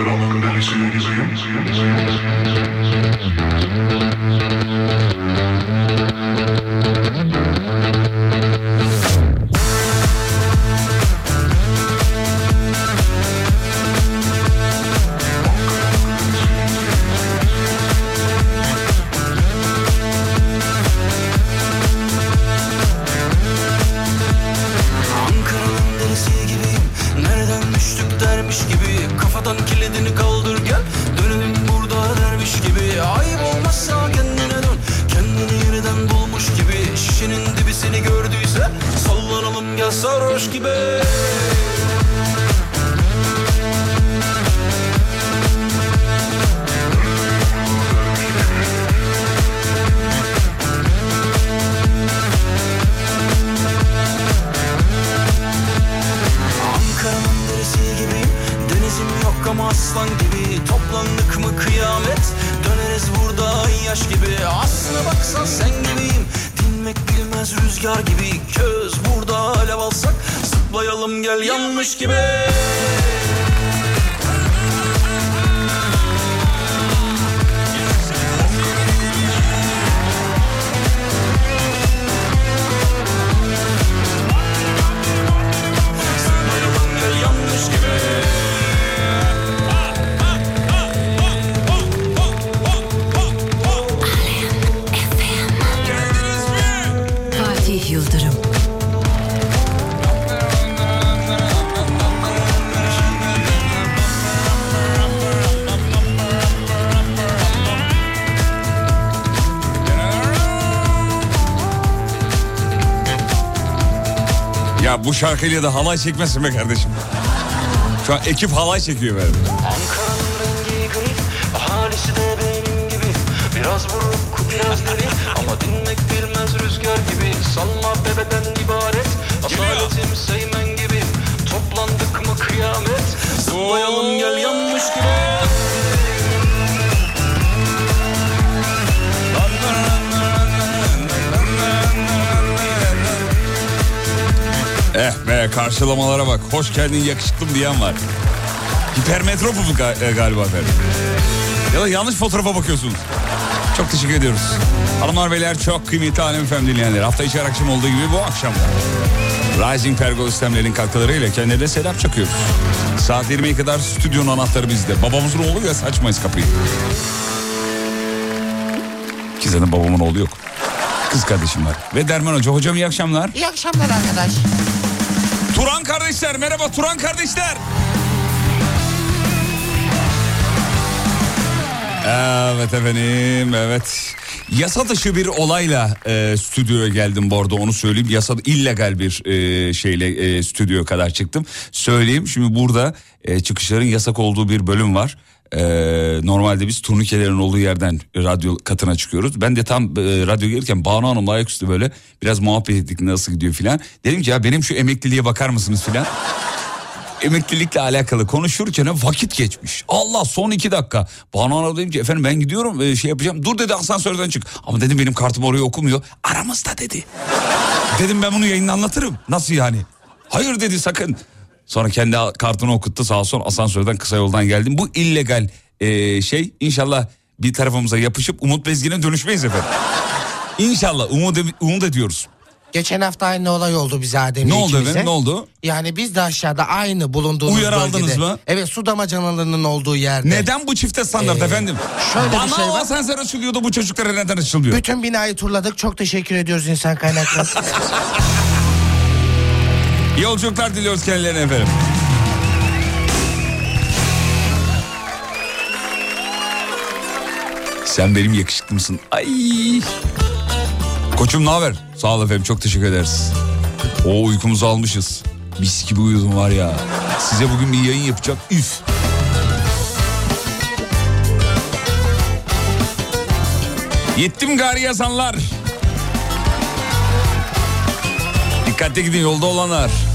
Ankara'nın delisi gibiyim. Ankara'nın bu şarkıyla da halay çekmesin be kardeşim. Şu an ekip halay çekiyor benim. Ankara'nın rengi gri Ahalisi de benim gibi Biraz buruk biraz deli Ama dinmek Karşılamalara bak. Hoş geldin yakışıklım diyen var. Hipermetrop mu e, galiba efendim? Ya da yanlış fotoğrafa bakıyorsunuz. Çok teşekkür ediyoruz. Hanımlar beyler çok kıymetli Alem Efem dinleyenler. Hafta içi akşam olduğu gibi bu akşam. Rising Pergo sistemlerin katkılarıyla kendilerine selam çakıyoruz. Saat 20'ye kadar stüdyonun anahtarı bizde. Babamızın oğlu ya açmayız kapıyı. Ki babamın oğlu yok. Kız kardeşim var. Ve Derman Hoca. Hocam iyi akşamlar. İyi akşamlar arkadaş. Turan kardeşler merhaba Turan kardeşler. Evet efendim evet. Yasa dışı bir olayla e, stüdyoya geldim bu arada onu söyleyeyim. Yasa illegal bir e, şeyle e, stüdyoya kadar çıktım. Söyleyeyim şimdi burada e, çıkışların yasak olduğu bir bölüm var. E, normalde biz turnikelerin olduğu yerden radyo katına çıkıyoruz. Ben de tam e, radyo gelirken Banu Hanım'la ayaküstü böyle biraz muhabbet ettik nasıl gidiyor filan. Dedim ki ya benim şu emekliliğe bakar mısınız filan. emeklilikle alakalı konuşurken vakit geçmiş. Allah son iki dakika. Bana Hanım dedim ki efendim ben gidiyorum e, şey yapacağım. Dur dedi asansörden çık. Ama dedim benim kartım oraya okumuyor. Aramızda dedi. dedim ben bunu yayında anlatırım. Nasıl yani? Hayır dedi sakın. Sonra kendi kartını okuttu sağ olsun asansörden kısa yoldan geldim. Bu illegal e, şey inşallah bir tarafımıza yapışıp Umut Bezgin'e dönüşmeyiz efendim. İnşallah umut, umut ediyoruz. Geçen hafta aynı olay oldu bize Adem'le Ne oldu ikimize. efendim ne oldu? Yani biz de aşağıda aynı bulunduğumuz Uyarı bölgede. aldınız mı? Evet su damacanalarının olduğu yerde. Neden bu çifte standart Ee, efendim? şöyle bir Bana şey o var. asansör açılıyordu bu çocuklara neden açılmıyor? Bütün binayı turladık. Çok teşekkür ediyoruz insan kaynakları. Yolculuklar diliyoruz kendilerine efendim. Sen benim yakışıklımsın. Ay. Koçum ne haber? Sağ ol efendim çok teşekkür ederiz. O uykumuzu almışız. Mis gibi uyudum var ya. Size bugün bir yayın yapacağım. Üf. Yettim gari yazanlar. Dikkatli gidin yolda olanlar.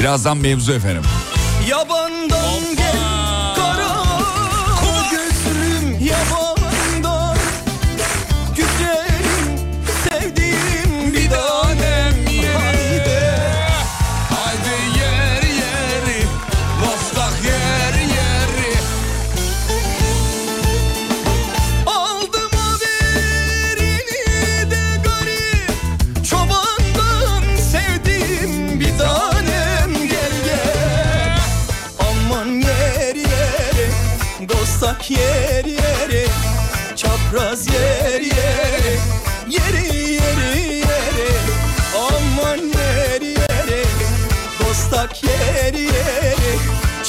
Birazdan mevzu efendim. Yabandan gel Dostak yer yeri Çapraz yer yeri Yeri yeri yeri Aman yer yeri Dostak yer yeri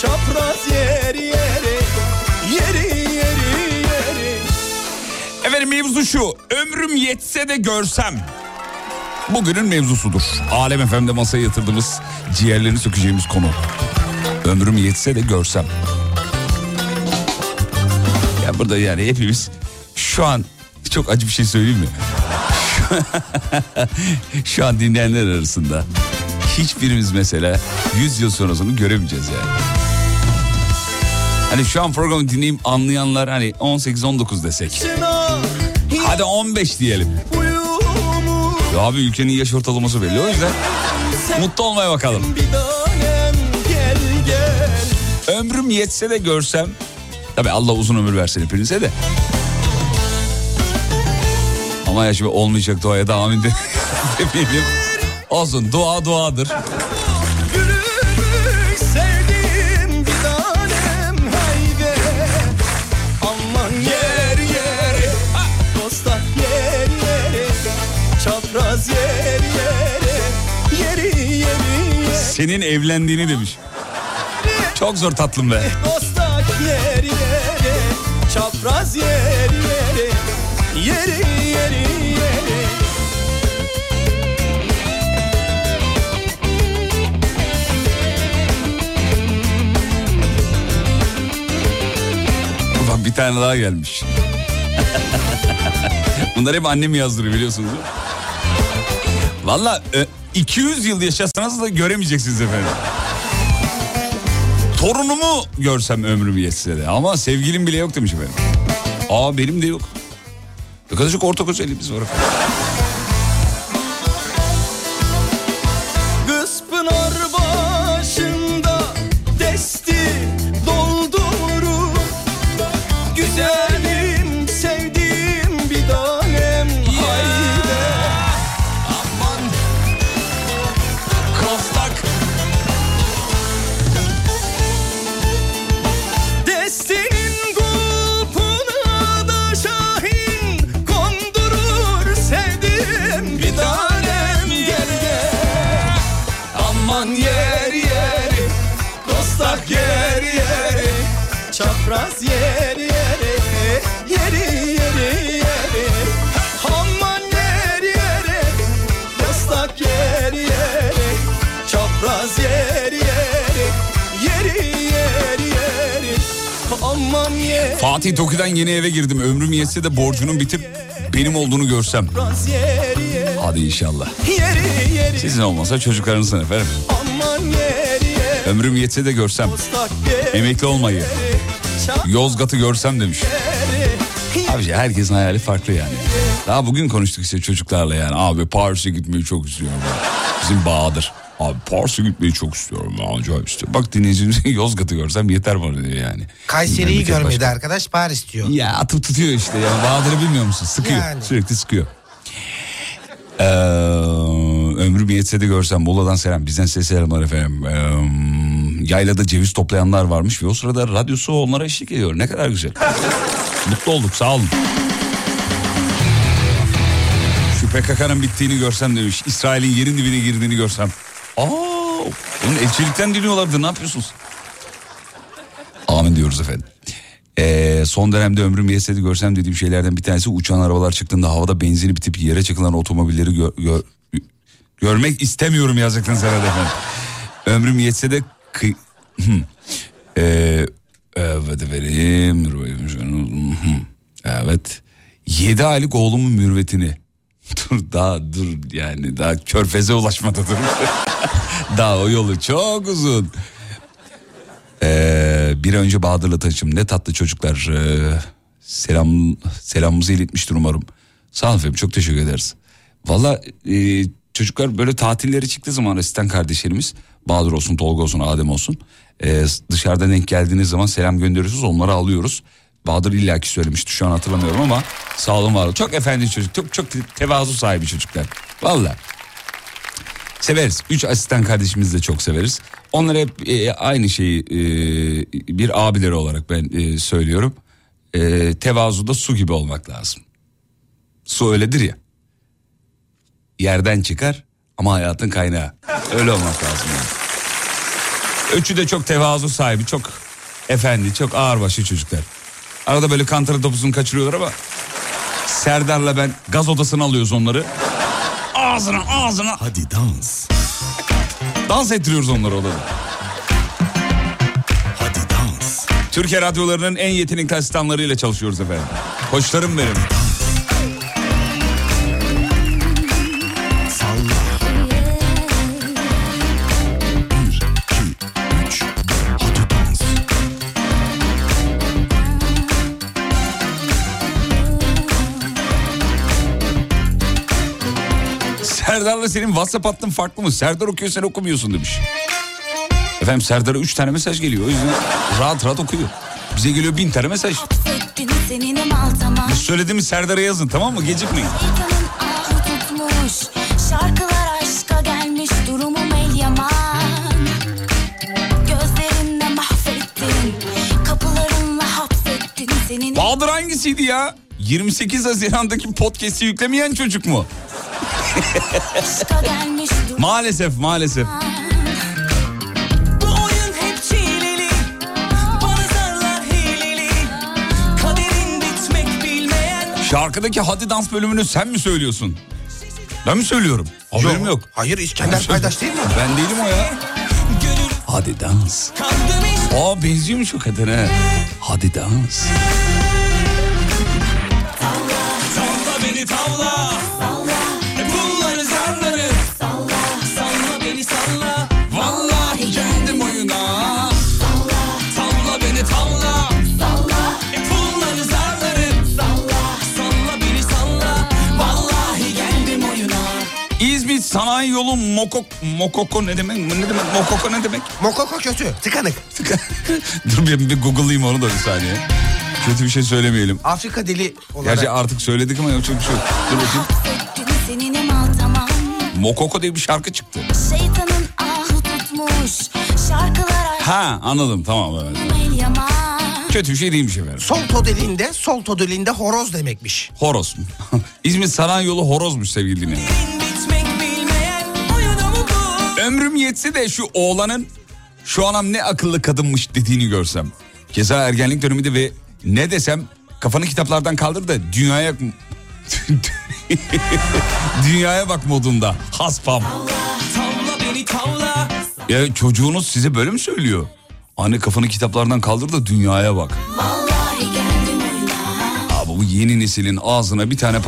Çapraz yer yeri Yeri yeri yeri Efendim mevzu şu. Ömrüm yetse de görsem. Bugünün mevzusudur. Alem FM'de masaya yatırdığımız ciğerlerini sökeceğimiz konu. Ömrüm yetse de görsem. Burada yani hepimiz şu an çok acı bir şey söyleyeyim mi? şu an dinleyenler arasında hiçbirimiz mesela 100 yıl sonrasını göremeyeceğiz yani. Hani şu an programı dinleyip anlayanlar hani 18-19 desek. Hadi 15 diyelim. Ya abi ülkenin yaş ortalaması belli o yüzden mutlu olmaya bakalım. Ömrüm yetse de görsem tabi Allah uzun ömür versin hepinize de. Ama ya şimdi olmayacak duaya da amin de demeyelim. Olsun dua duadır. Senin evlendiğini demiş. Çok zor tatlım be. Yer Çapraz yer yer Yeri yeri yeri Bak bir tane daha gelmiş. Bunlar hep annem yazdırıyor biliyorsunuz. Valla e, 200 yıl yaşasanız da göremeyeceksiniz efendim. Torunumu görsem ömrüm yetse de ama sevgilim bile yok demiş efendim. Aa benim de yok. Ne kadar çok ortak özelliğimiz var Fatih Toki'den yeni eve girdim. Ömrüm yetse de borcunun bitip benim olduğunu görsem. Hadi inşallah. Sizin olmasa çocuklarınızın efendim. Ömrüm yetse de görsem. Emekli olmayı. Yozgat'ı görsem demiş. Abi herkesin hayali farklı yani. Daha bugün konuştuk işte çocuklarla yani. Abi Paris'e gitmeyi çok istiyorum. Bizim Bahadır. Abi Paris'e gitmeyi çok istiyorum. Ya, acayip istiyorum. Bak dinleyicimizin Yozgat'ı görsem yeter bana diyor yani. Kayseri'yi Memleket görmedi başka. arkadaş Paris diyor. Ya atıp tutuyor işte yani Bahadır'ı bilmiyor musun? Sıkıyor Yani. sürekli sıkıyor. Ee, ömrüm yetse de görsem Bola'dan selam bizden size selamlar efendim. Ee, yaylada ceviz toplayanlar varmış ve o sırada radyosu onlara eşlik ediyor. Ne kadar güzel. Mutlu olduk sağ olun. Şu PKK'nın bittiğini görsem demiş. İsrail'in yerin dibine girdiğini görsem. Aa, onun elçilikten dinliyorlardı ne yapıyorsunuz? Amin diyoruz efendim. Ee, son dönemde ömrüm yetseydi görsem dediğim şeylerden bir tanesi uçan arabalar çıktığında havada benzini bitip yere çakılan otomobilleri gö- gö- görmek istemiyorum yazacaktınız herhalde efendim. Ömrüm yetse de kı- Hmm. Ee, evet efendim. Evet. 7 aylık oğlumun mürvetini. Dur daha dur yani daha körfeze ulaşmadı dur. daha o yolu çok uzun. Ee, bir önce Bahadır'la tanıştım. Ne tatlı çocuklar. Ee, selam selamımızı iletmiştir umarım. Sağ olun efendim çok teşekkür ederiz. Valla e, çocuklar böyle tatilleri çıktığı zaman asistan kardeşlerimiz Bahadır olsun, Tolga olsun, Adem olsun. e, dışarıdan denk geldiğiniz zaman selam gönderiyorsunuz onları alıyoruz. Bahadır illaki söylemişti şu an hatırlamıyorum ama sağ olun var olun. Çok efendi çocuk çok çok tevazu sahibi çocuklar. Valla. Severiz. Üç asistan kardeşimizi de çok severiz. Onlara hep e, aynı şeyi e, bir abileri olarak ben e, söylüyorum. E, tevazuda su gibi olmak lazım. Su öyledir ya. Yerden çıkar ama hayatın kaynağı. Öyle olmak lazım yani. Üçü de çok tevazu sahibi, çok efendi, çok ağırbaşı çocuklar. Arada böyle kantara topusunu kaçırıyorlar ama Serdar'la ben gaz odasına alıyoruz onları. Ağzına ağzına Hadi dans. dans ettiriyoruz onları odada. Hadi dans. Türkiye radyolarının en yetenekli asistanlarıyla çalışıyoruz efendim. Hoşlarım benim. Serdar'la senin WhatsApp hattın farklı mı? Serdar okuyor sen okumuyorsun demiş. Efendim Serdar'a üç tane mesaj geliyor. O yüzden rahat rahat okuyor. Bize geliyor bin tane mesaj. Affettin senin maltama Bu söylediğimi Serdar'a yazın tamam mı? Gecikmeyin. Şarkılar aşka gelmiş Durumum el yaman Gözlerinde mahvettin Kapılarınla hapsettin Senin Bahadır hangisiydi ya? 28 Haziran'daki podcast'i yüklemeyen çocuk mu? Aşka gelmiş Durum Maalesef maalesef. Bu oyun hep çileli Bana zarlar hileli Kaderin bitmek bilmeyen Şarkıdaki Hadi Dans bölümünü sen mi söylüyorsun? Ben mi söylüyorum? Haberim yok. Hayır İskender Paydaş değil mi? Ben değilim o ya. Hadi dans. Aa benziyormuş o kadına. Hadi dans. Tavla beni tavla Mokok Mokoko ne demek? Ne demek? Mokoko ne demek? Mokoko kötü. Tıkanık. Dur bir, bir google'layayım onu da bir saniye. Kötü bir şey söylemeyelim. Afrika dili olarak. Gerçi artık söyledik ama yapacak bir şey yok. Dur bakayım. Mokoko diye bir şarkı çıktı. Şeytanın ahı tutmuş Şarkılar Ha anladım tamam evet. Kötü bir şey değilmiş efendim. Sol to dilinde, sol to dilinde horoz demekmiş. Horoz mu? İzmit Sanayi Yolu horozmuş sevgili dinleyenler. Ömrüm yetse de şu oğlanın şu anam ne akıllı kadınmış dediğini görsem. Keza ergenlik döneminde ve ne desem kafanı kitaplardan kaldır da dünyaya dünyaya bak modunda. Haspam. Ya çocuğunuz size böyle mi söylüyor? Anne kafanı kitaplardan kaldır da dünyaya bak. Abi bu yeni neslin ağzına bir tane...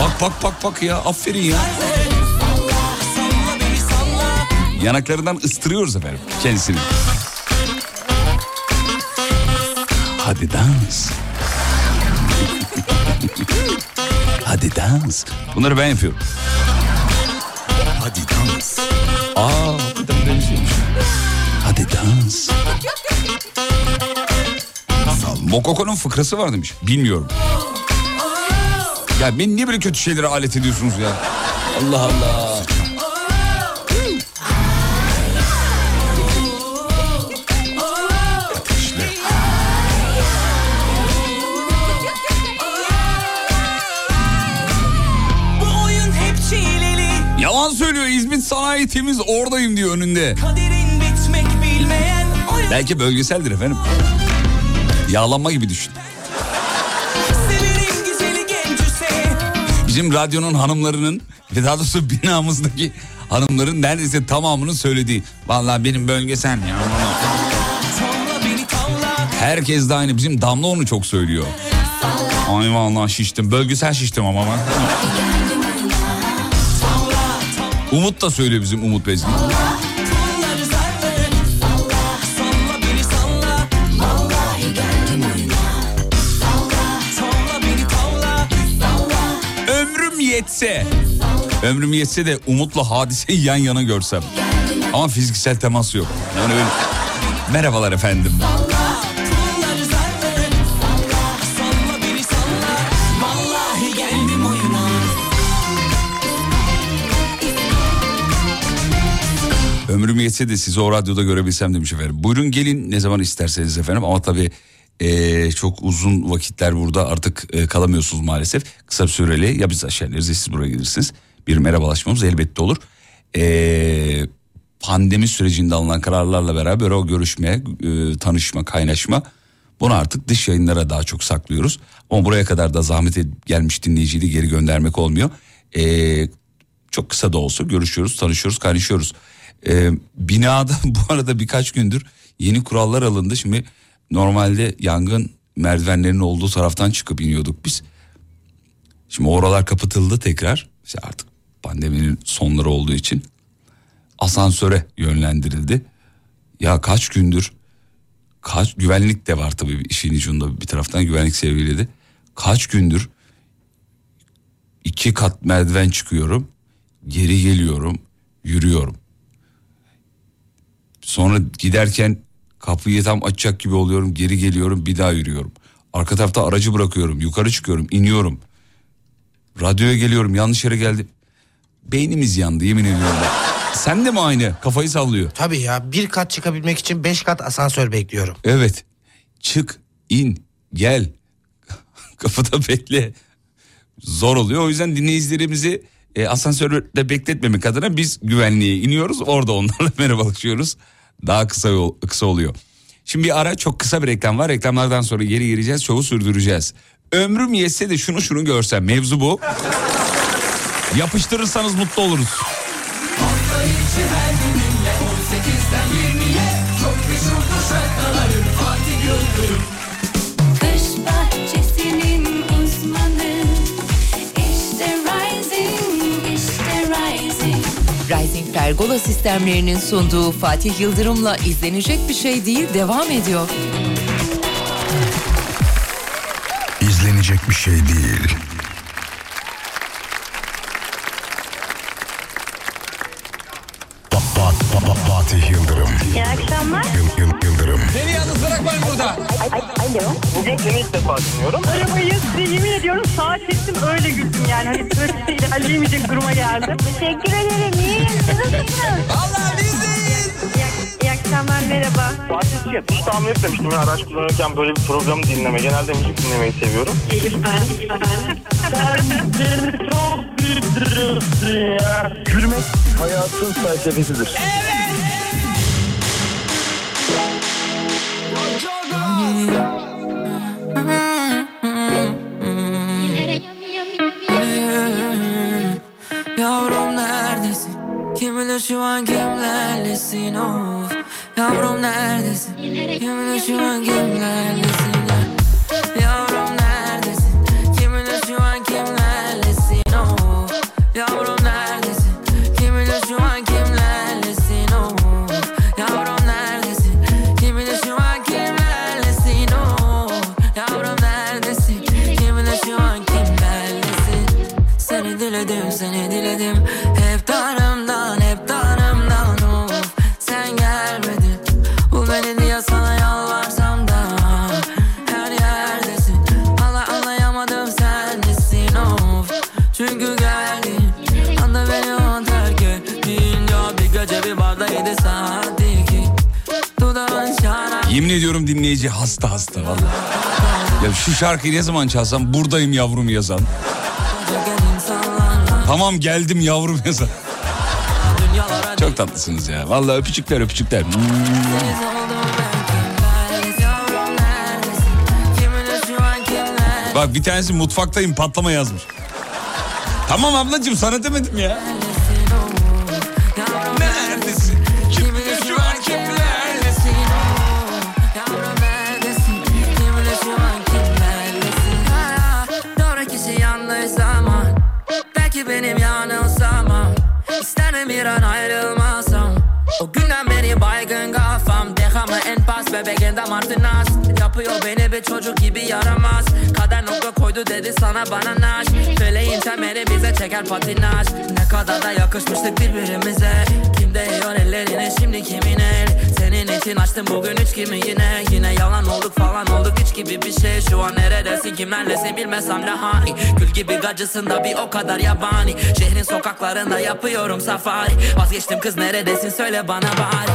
bak bak bak bak ya aferin ya. Yanaklarından ıstırıyoruz efendim kendisini. Hadi dans. Hadi dans. Bunları ben yapıyorum. Hadi dans. Aa, hakikaten benziyormuş. Hadi dans. Mokoko'nun fıkrası var demiş. Bilmiyorum. Ya beni niye böyle kötü şeylere alet ediyorsunuz ya? Allah Allah. Sanayi Temiz oradayım diyor önünde. Bilmeyen Belki bölgeseldir efendim. Yağlanma gibi düşün. Bizim radyonun hanımlarının ve daha doğrusu binamızdaki hanımların neredeyse tamamının söylediği. Vallahi benim bölgesel ya. Herkes de aynı. Bizim Damla onu çok söylüyor. Ay vallahi şiştim. Bölgesel şiştim ama ben. Umut da söylüyor bizim Umut Bezgin. Salla Salla salla Salla Ömrüm yetse. Ömrüm yetse de Umut'la Hadise'yi yan yana görsem. Ama fiziksel temas yok. Yani öyle. Merhabalar efendim. Bunları gitse de sizi o radyoda görebilsem demiş efendim. Buyurun gelin ne zaman isterseniz efendim ama tabii e, çok uzun vakitler burada artık e, kalamıyorsunuz maalesef. Kısa bir süreli ya biz aşağı ineriz ya siz buraya gelirsiniz. Bir merhabalaşmamız elbette olur. E, pandemi sürecinde alınan kararlarla beraber o görüşme, e, tanışma, kaynaşma bunu artık dış yayınlara daha çok saklıyoruz. Ama buraya kadar da zahmet gelmiş dinleyiciyi de geri göndermek olmuyor. E, çok kısa da olsa görüşüyoruz, tanışıyoruz, kaynaşıyoruz. Ee, binada bu arada birkaç gündür yeni kurallar alındı. Şimdi normalde yangın merdivenlerinin olduğu taraftan çıkıp iniyorduk biz. Şimdi oralar kapatıldı tekrar. İşte artık pandeminin sonları olduğu için asansöre yönlendirildi. Ya kaç gündür kaç güvenlik de var tabii işin ucunda bir taraftan güvenlik seviyeli Kaç gündür iki kat merdiven çıkıyorum. Geri geliyorum. Yürüyorum. Sonra giderken kapıyı tam açacak gibi oluyorum. Geri geliyorum bir daha yürüyorum. Arka tarafta aracı bırakıyorum. Yukarı çıkıyorum. iniyorum. Radyoya geliyorum. Yanlış yere geldim. Beynimiz yandı yemin ediyorum. Sen de mi aynı? Kafayı sallıyor. Tabii ya bir kat çıkabilmek için beş kat asansör bekliyorum. Evet. Çık, in, gel. Kapıda bekle. Zor oluyor. O yüzden dinleyicilerimizi e, asansörde bekletmemek adına biz güvenliğe iniyoruz. Orada onlarla merhabalaşıyoruz. Daha kısa yol- kısa oluyor. Şimdi bir ara çok kısa bir reklam var. Reklamlardan sonra geri gireceğiz. Şovu sürdüreceğiz. Ömrüm yetse de şunu şunu görsem. Mevzu bu. Yapıştırırsanız mutlu oluruz. Pergola sistemlerinin sunduğu Fatih Yıldırım'la izlenecek bir şey değil devam ediyor. İzlenecek bir şey değil. Fatih Yıldırım. İyi akşamlar. Yıl- yıl- Yıldırım. Beni yalnız bırakmayın burada. Alo. Bugün seni ilk defa dinliyorum. Arabayı size yemin ediyorum sağa çektim öyle güldüm yani. Hani trafikte ilerleyemeyecek duruma geldim. Teşekkür ederim. İyi Nasılsınız? Allah bizdeyiz. İyi, akşamlar merhaba. Fatih'ciğim hiç tahmin etmemiştim ya araç kullanırken böyle bir programı dinleme. Genelde müzik dinlemeyi seviyorum. Gülmek hayatın felsefesidir. Yavrum neredesin? Kim bilir şu an kimlerlesin of Yavrum neredesin? Kim bilir şu an kimlerlesin Yemin ediyorum dinleyici hasta hasta vallahi. Ya şu şarkıyı ne zaman çalsam buradayım yavrum yazan. Tamam geldim yavrum yazan. Çok tatlısınız ya. Vallahi öpücükler öpücükler. Hmm. Bak bir tanesi mutfaktayım patlama yazmış. Tamam ablacığım sana demedim ya. Koydu dedi sana bana naş. Feleğin temeli bize çeker patinaj. Ne kadar da yakışmıştık birbirimize. Kim değiyor ellerine şimdi kimin el? Senin için açtım bugün üç kimi yine. Yine yalan olduk falan olduk hiç gibi bir şey. Şu an neredesin kimlerlesin bilmesem ne hani. Gül gibi gacısında bir o kadar yabani. Şehrin sokaklarında yapıyorum safari. Vazgeçtim kız neredesin söyle bana bari.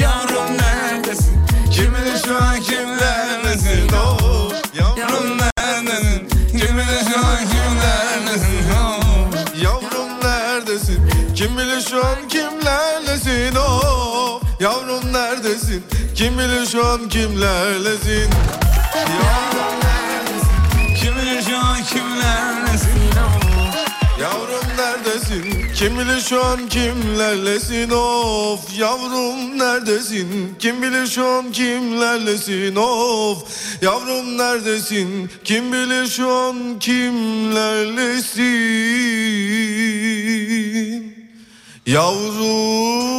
Yavrum neredesin? Kimin şu an kimlerlesin? Oh, neredesin? Kim bilir şu an kimlerlesin? Yavrum neredesin? Kimin şu an kimlerlesin? Yavrum neredesin? Kim bilir şu an kimlerlesin? Of yavrum neredesin? Kim bilir şu an kimlerlesin? Of yavrum neredesin? Kim bilir şu an kimlerlesin? Yavrum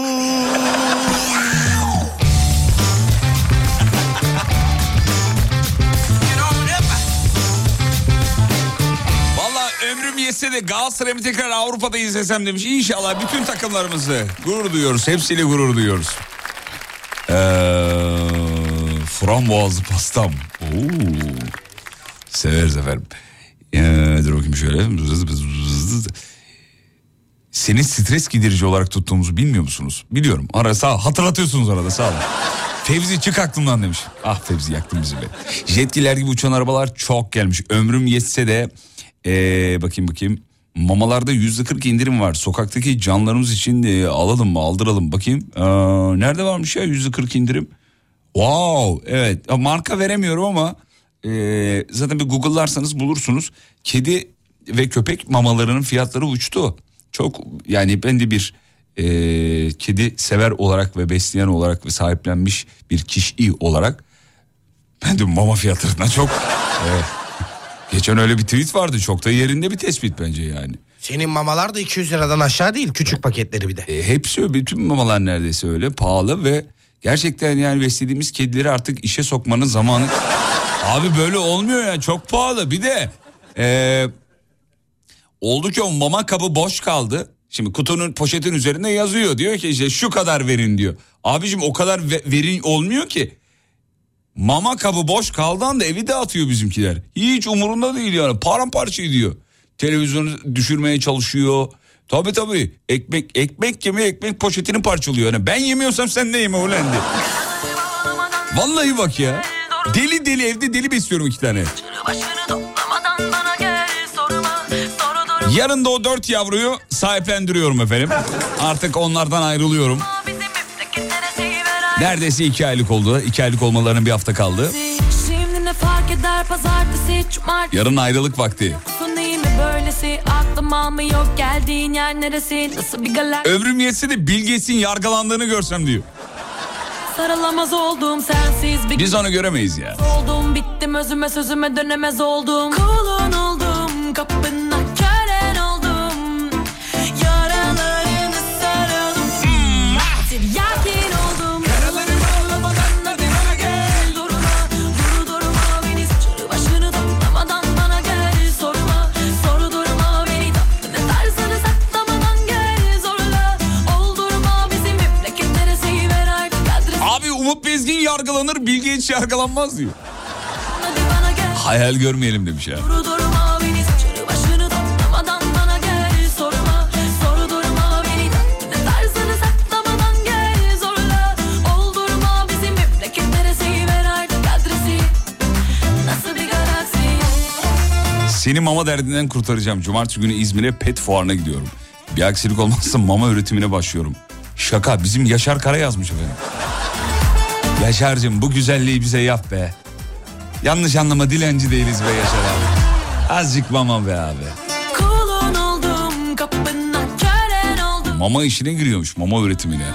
yetse de Galatasaray'ı tekrar Avrupa'da izlesem demiş. İnşallah bütün takımlarımızı gurur duyuyoruz. Hepsiyle gurur duyuyoruz. Ee, frambuazlı pastam. Oo. Severiz efendim. Ee, dur bakayım şöyle. Seni stres giderici olarak tuttuğumuzu bilmiyor musunuz? Biliyorum. Ara sağ hatırlatıyorsunuz arada sağ olun. Fevzi çık aklımdan demiş. Ah Fevzi yaktın bizi be. Jetgiler gibi uçan arabalar çok gelmiş. Ömrüm yetse de ee, bakayım bakayım. Mamalarda yüzde 40 indirim var. Sokaktaki canlarımız için ee, alalım mı aldıralım bakayım. Ee, nerede varmış ya yüzde 40 indirim? Wow evet marka veremiyorum ama ee, zaten bir google'larsanız bulursunuz. Kedi ve köpek mamalarının fiyatları uçtu. Çok yani ben de bir ee, kedi sever olarak ve besleyen olarak ve sahiplenmiş bir kişi olarak ben de mama fiyatlarından çok evet. Geçen öyle bir tweet vardı çok da yerinde bir tespit bence yani. Senin mamalar da 200 liradan aşağı değil küçük paketleri bir de. E, hepsi bütün mamalar neredeyse öyle pahalı ve gerçekten yani beslediğimiz kedileri artık işe sokmanın zamanı. Abi böyle olmuyor ya çok pahalı bir de e, oldu ki o mama kabı boş kaldı. Şimdi kutunun poşetin üzerinde yazıyor diyor ki işte şu kadar verin diyor. Abicim o kadar ve- verin olmuyor ki. Mama kabı boş kaldığı anda evi dağıtıyor bizimkiler. Hiç umurunda değil yani paramparça ediyor. Televizyonu düşürmeye çalışıyor. Tabii tabii ekmek ekmek yemiyor ekmek poşetini parçalıyor. Yani ben yemiyorsam sen ne yeme ulan. Vallahi bak ya. Deli deli evde deli besliyorum iki tane. Yarın da o dört yavruyu sahiplendiriyorum efendim. Artık onlardan ayrılıyorum. Neredeyse iki aylık oldu. İki aylık olmalarının bir hafta kaldı. Yarın ayrılık vakti. Ömrüm yetse de Bill yargılandığını görsem diyor. sarılamaz oldum sensiz bir Biz onu göremeyiz ya. oldum bittim özüme sözüme dönemez oldum kulun oldum kapına kölen neresi ver artık adresi Nasıl bir galaksi Seni mama derdinden kurtaracağım. Cumartesi günü İzmir'e pet fuarına gidiyorum. Bir aksilik olmazsa mama üretimine başlıyorum. Şaka bizim Yaşar Kara yazmış efendim. Yaşar'cığım bu güzelliği bize yap be. Yanlış anlama dilenci değiliz be Yaşar abi. Azıcık mama be abi. Mama işine giriyormuş mama üretimine.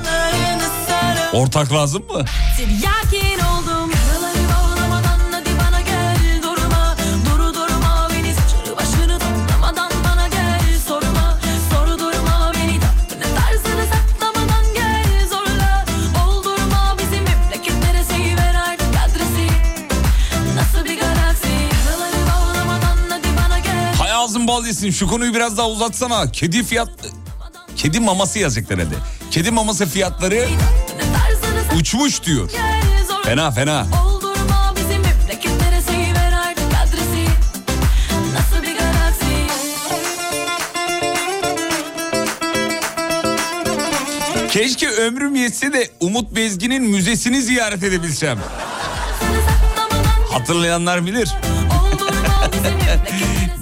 Ortak lazım mı? Sen bal yesin şu konuyu biraz daha uzatsana. Kedi fiyat... Kedi maması yazacak herhalde. Kedi maması fiyatları uçmuş diyor. Fena fena. Keşke ömrüm yetse de Umut Bezgin'in müzesini ziyaret edebilsem. Hatırlayanlar bilir.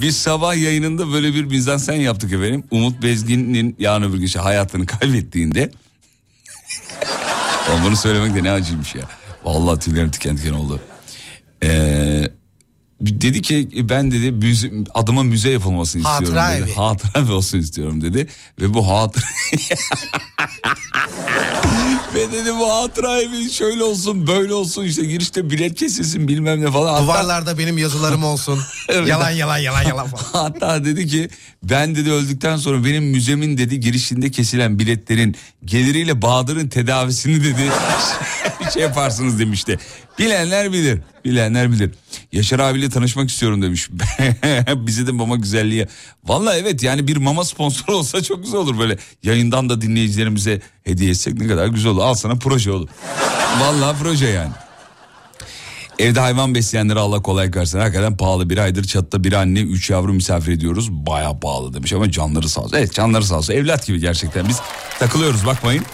Biz sabah yayınında böyle bir mizansen yaptık efendim. Umut Bezgin'in yarın öbür gün hayatını kaybettiğinde. Oğlum bunu söylemek de ne acıymış ya. Vallahi tüylerim tiken tiken oldu. Ee, dedi ki ben dedi müze, adıma müze yapılmasını istiyorum Hatıra dedi. evi. Hatıra evi olsun istiyorum dedi. Ve bu hatıra... Ve dedi bu hatıra evi şöyle olsun böyle olsun işte girişte bilet kesilsin bilmem ne falan. Hatta- Duvarlarda benim yazılarım olsun. Evet. yalan yalan yalan yalan falan. Hatta dedi ki ben dedi öldükten sonra benim müzemin dedi girişinde kesilen biletlerin geliriyle Bahadır'ın tedavisini dedi şey yaparsınız demişti. Bilenler bilir. Bilenler bilir. Yaşar abiyle tanışmak istiyorum demiş. Bize de mama güzelliği. Valla evet yani bir mama sponsor olsa çok güzel olur böyle. Yayından da dinleyicilerimize hediye etsek ne kadar güzel olur. Al sana proje olur. Valla proje yani. Evde hayvan besleyenlere Allah kolaylık versin. Hakikaten pahalı. Bir aydır çatıda bir anne, üç yavru misafir ediyoruz. Baya pahalı demiş ama canları sağ olsun. Evet canları sağ olsun. Evlat gibi gerçekten. Biz takılıyoruz bakmayın.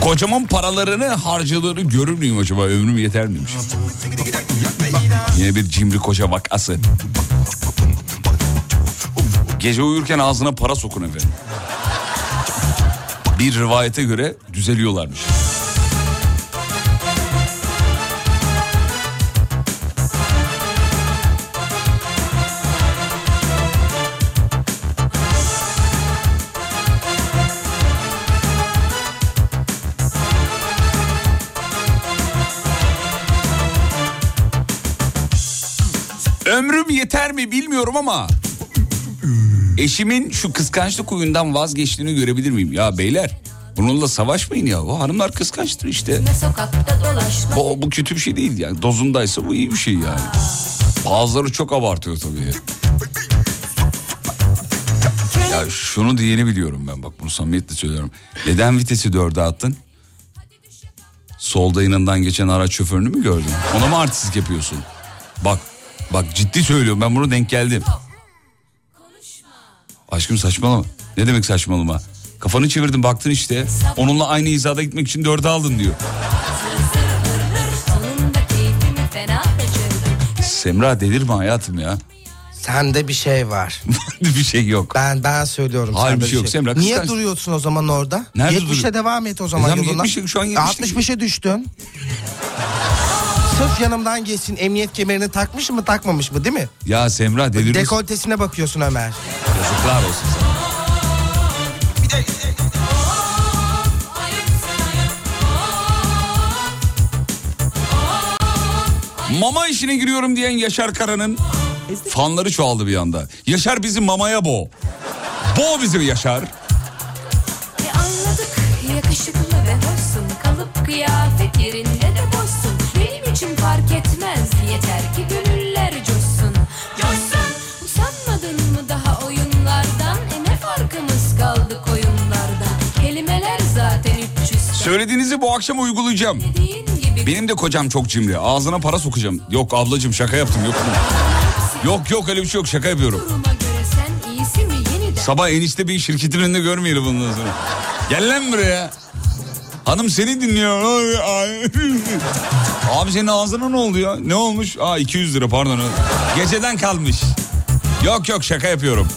Kocamın paralarını harcadığını görür müyüm acaba? Ömrüm yeter miymiş? Yine bir cimri koca vakası. Gece uyurken ağzına para sokun efendim. Bir rivayete göre düzeliyorlarmış. Ömrüm yeter mi bilmiyorum ama eşimin şu kıskançlık huyundan vazgeçtiğini görebilir miyim? Ya beyler bununla savaşmayın ya. O hanımlar kıskançtır işte. Dolaşma. Bu, bu kötü bir şey değil yani. Dozundaysa bu iyi bir şey yani. Bazıları çok abartıyor tabii. Ya şunu diyeni biliyorum ben bak bunu samimiyetle söylüyorum. Neden vitesi dörde attın? Solda yanından geçen araç şoförünü mü gördün? Ona mı artistlik yapıyorsun? Bak bak ciddi söylüyorum ben bunu denk geldim. Aşkım saçmalama. Ne demek saçmalama? Kafanı çevirdin baktın işte. Onunla aynı hizada gitmek için dörde aldın diyor. Semra delirme hayatım ya. Sende bir şey var. bir şey yok. Ben ben söylüyorum. Hayır, bir şey yok. Semra, Niye kıskanç- duruyorsun o zaman orada? Nerede 70'e duruyor? devam et o zaman E yoluna. 70'e şu an 70'e 65'e düştün. Sırf yanımdan geçsin emniyet kemerini takmış mı takmamış mı değil mi? Ya Semra delirmiş. Dekoltesine bakıyorsun Ömer. Yazıklar olsun sana. Mama işine giriyorum diyen Yaşar Kara'nın fanları çoğaldı bir anda. Yaşar bizi mamaya bo. Bo bizi Yaşar. E anladık yakışıklı ve hoşsun Kalıp kıyafet yerinde Söylediğinizi bu akşam uygulayacağım. Benim de kocam çok cimri. Ağzına para sokacağım. Yok ablacığım şaka yaptım yok? Yok yok öyle bir şey yok şaka yapıyorum. Sabah enişte bir şirketin önünde görmeyelim bundan sonra. Gel lan buraya. Hanım seni dinliyor. Abi senin ağzına ne oldu ya? Ne olmuş? Aa 200 lira pardon. Geceden kalmış. Yok yok şaka yapıyorum.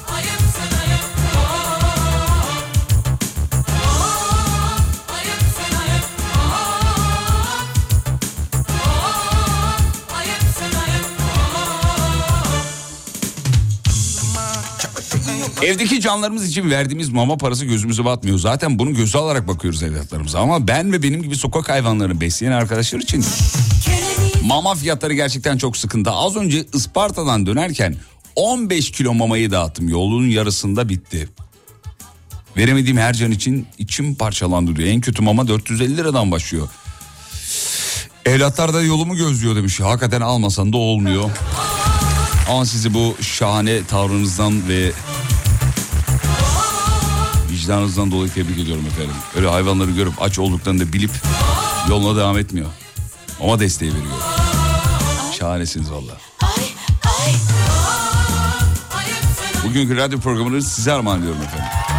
Evdeki canlarımız için verdiğimiz mama parası gözümüze batmıyor. Zaten bunu göze alarak bakıyoruz evlatlarımıza. Ama ben ve benim gibi sokak hayvanlarını besleyen arkadaşlar için mama fiyatları gerçekten çok sıkıntı. Az önce Isparta'dan dönerken 15 kilo mamayı dağıttım. Yolun yarısında bitti. Veremediğim her can için içim parçalandı diyor. En kötü mama 450 liradan başlıyor. Evlatlar da yolumu gözlüyor demiş. Hakikaten almasan da olmuyor. Ama sizi bu şahane tavrınızdan ve vicdanınızdan dolayı tebrik ediyorum efendim. Öyle hayvanları görüp aç olduklarını da bilip yoluna devam etmiyor. Ama desteği veriyor. Şahanesiniz valla. Bugünkü radyo programını size armağan ediyorum efendim.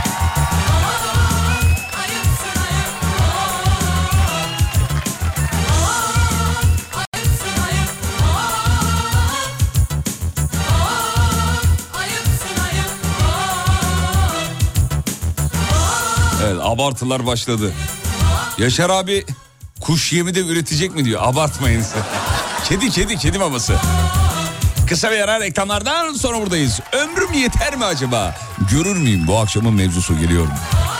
Evet abartılar başladı. Yaşar abi kuş yemi de üretecek mi diyor. Abartmayın. kedi kedi kedi maması. Kısa bir ara reklamlardan sonra buradayız. Ömrüm yeter mi acaba? Görür müyüm bu akşamın mevzusu geliyorum. Kış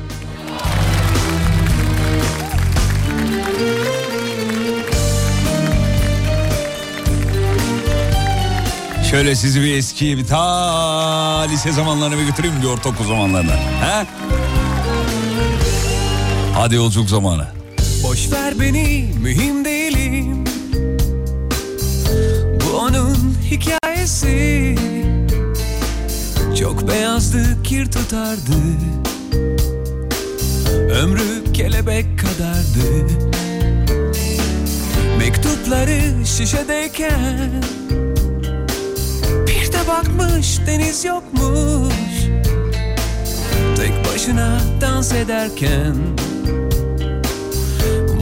Şöyle sizi bir eskiye bir ta lise zamanlarına bir götüreyim bir ortaokul zamanlarına. He? Hadi yolculuk zamanı. Boş ver beni mühim değilim Bu onun hikayesi Çok beyazdı kir tutardı Ömrü kelebek kadardı Mektupları şişedeyken De bakmış deniz yokmuş. Tek başına dans ederken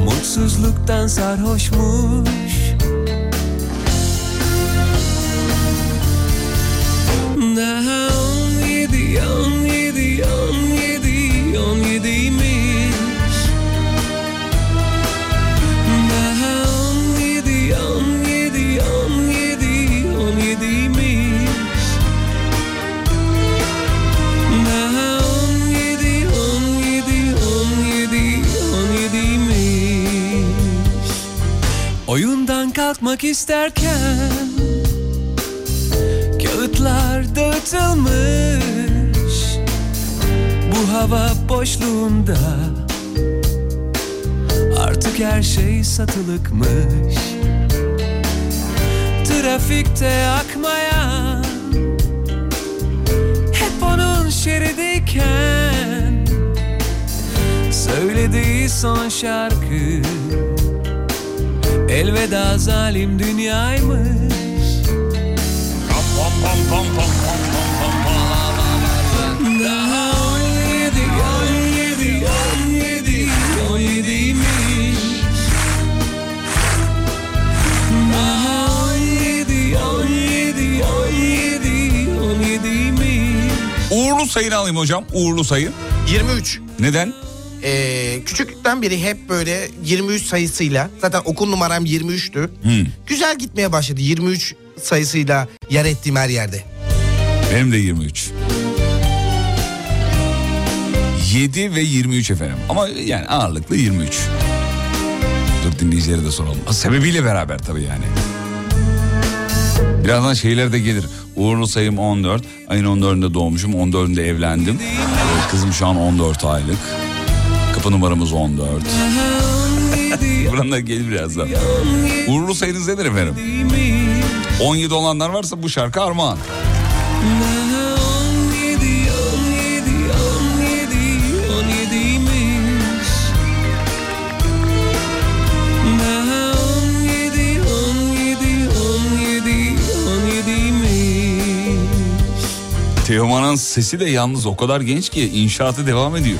Mutsuzluktan sarhoşmuş kalkmak isterken Kağıtlar dağıtılmış. Bu hava boşluğunda Artık her şey satılıkmış. Trafikte akmayan Hep onun şeridiyken Söylediği son şarkı Elveda zalim dünyaymış Daha on yedi, on yedi, on yedi, on yediymiş Daha on yedi, on yedi, on yedi, on yediymiş Uğurlu sayını alayım hocam. Uğurlu sayı. 23. Neden? Küçüklükten beri hep böyle 23 sayısıyla zaten okul numaram 23'tü. Hmm. Güzel gitmeye başladı 23 sayısıyla yer ettiğim her yerde. Benim de 23. 7 ve 23 efendim. Ama yani ağırlıklı 23. Dur dinleyicilere de soralım. Sebebiyle beraber tabii yani. Birazdan şeyler de gelir. Uğurlu sayım 14. Ayın 14'ünde doğmuşum. 14'ünde evlendim. Ee, Kızım şu an 14 aylık. Kapı numaramız 14. Buradan da gelir birazdan. Uğurlu sayınız nedir efendim? 17 olanlar varsa bu şarkı armağan. Teoman'ın sesi de yalnız o kadar genç ki inşaatı devam ediyor.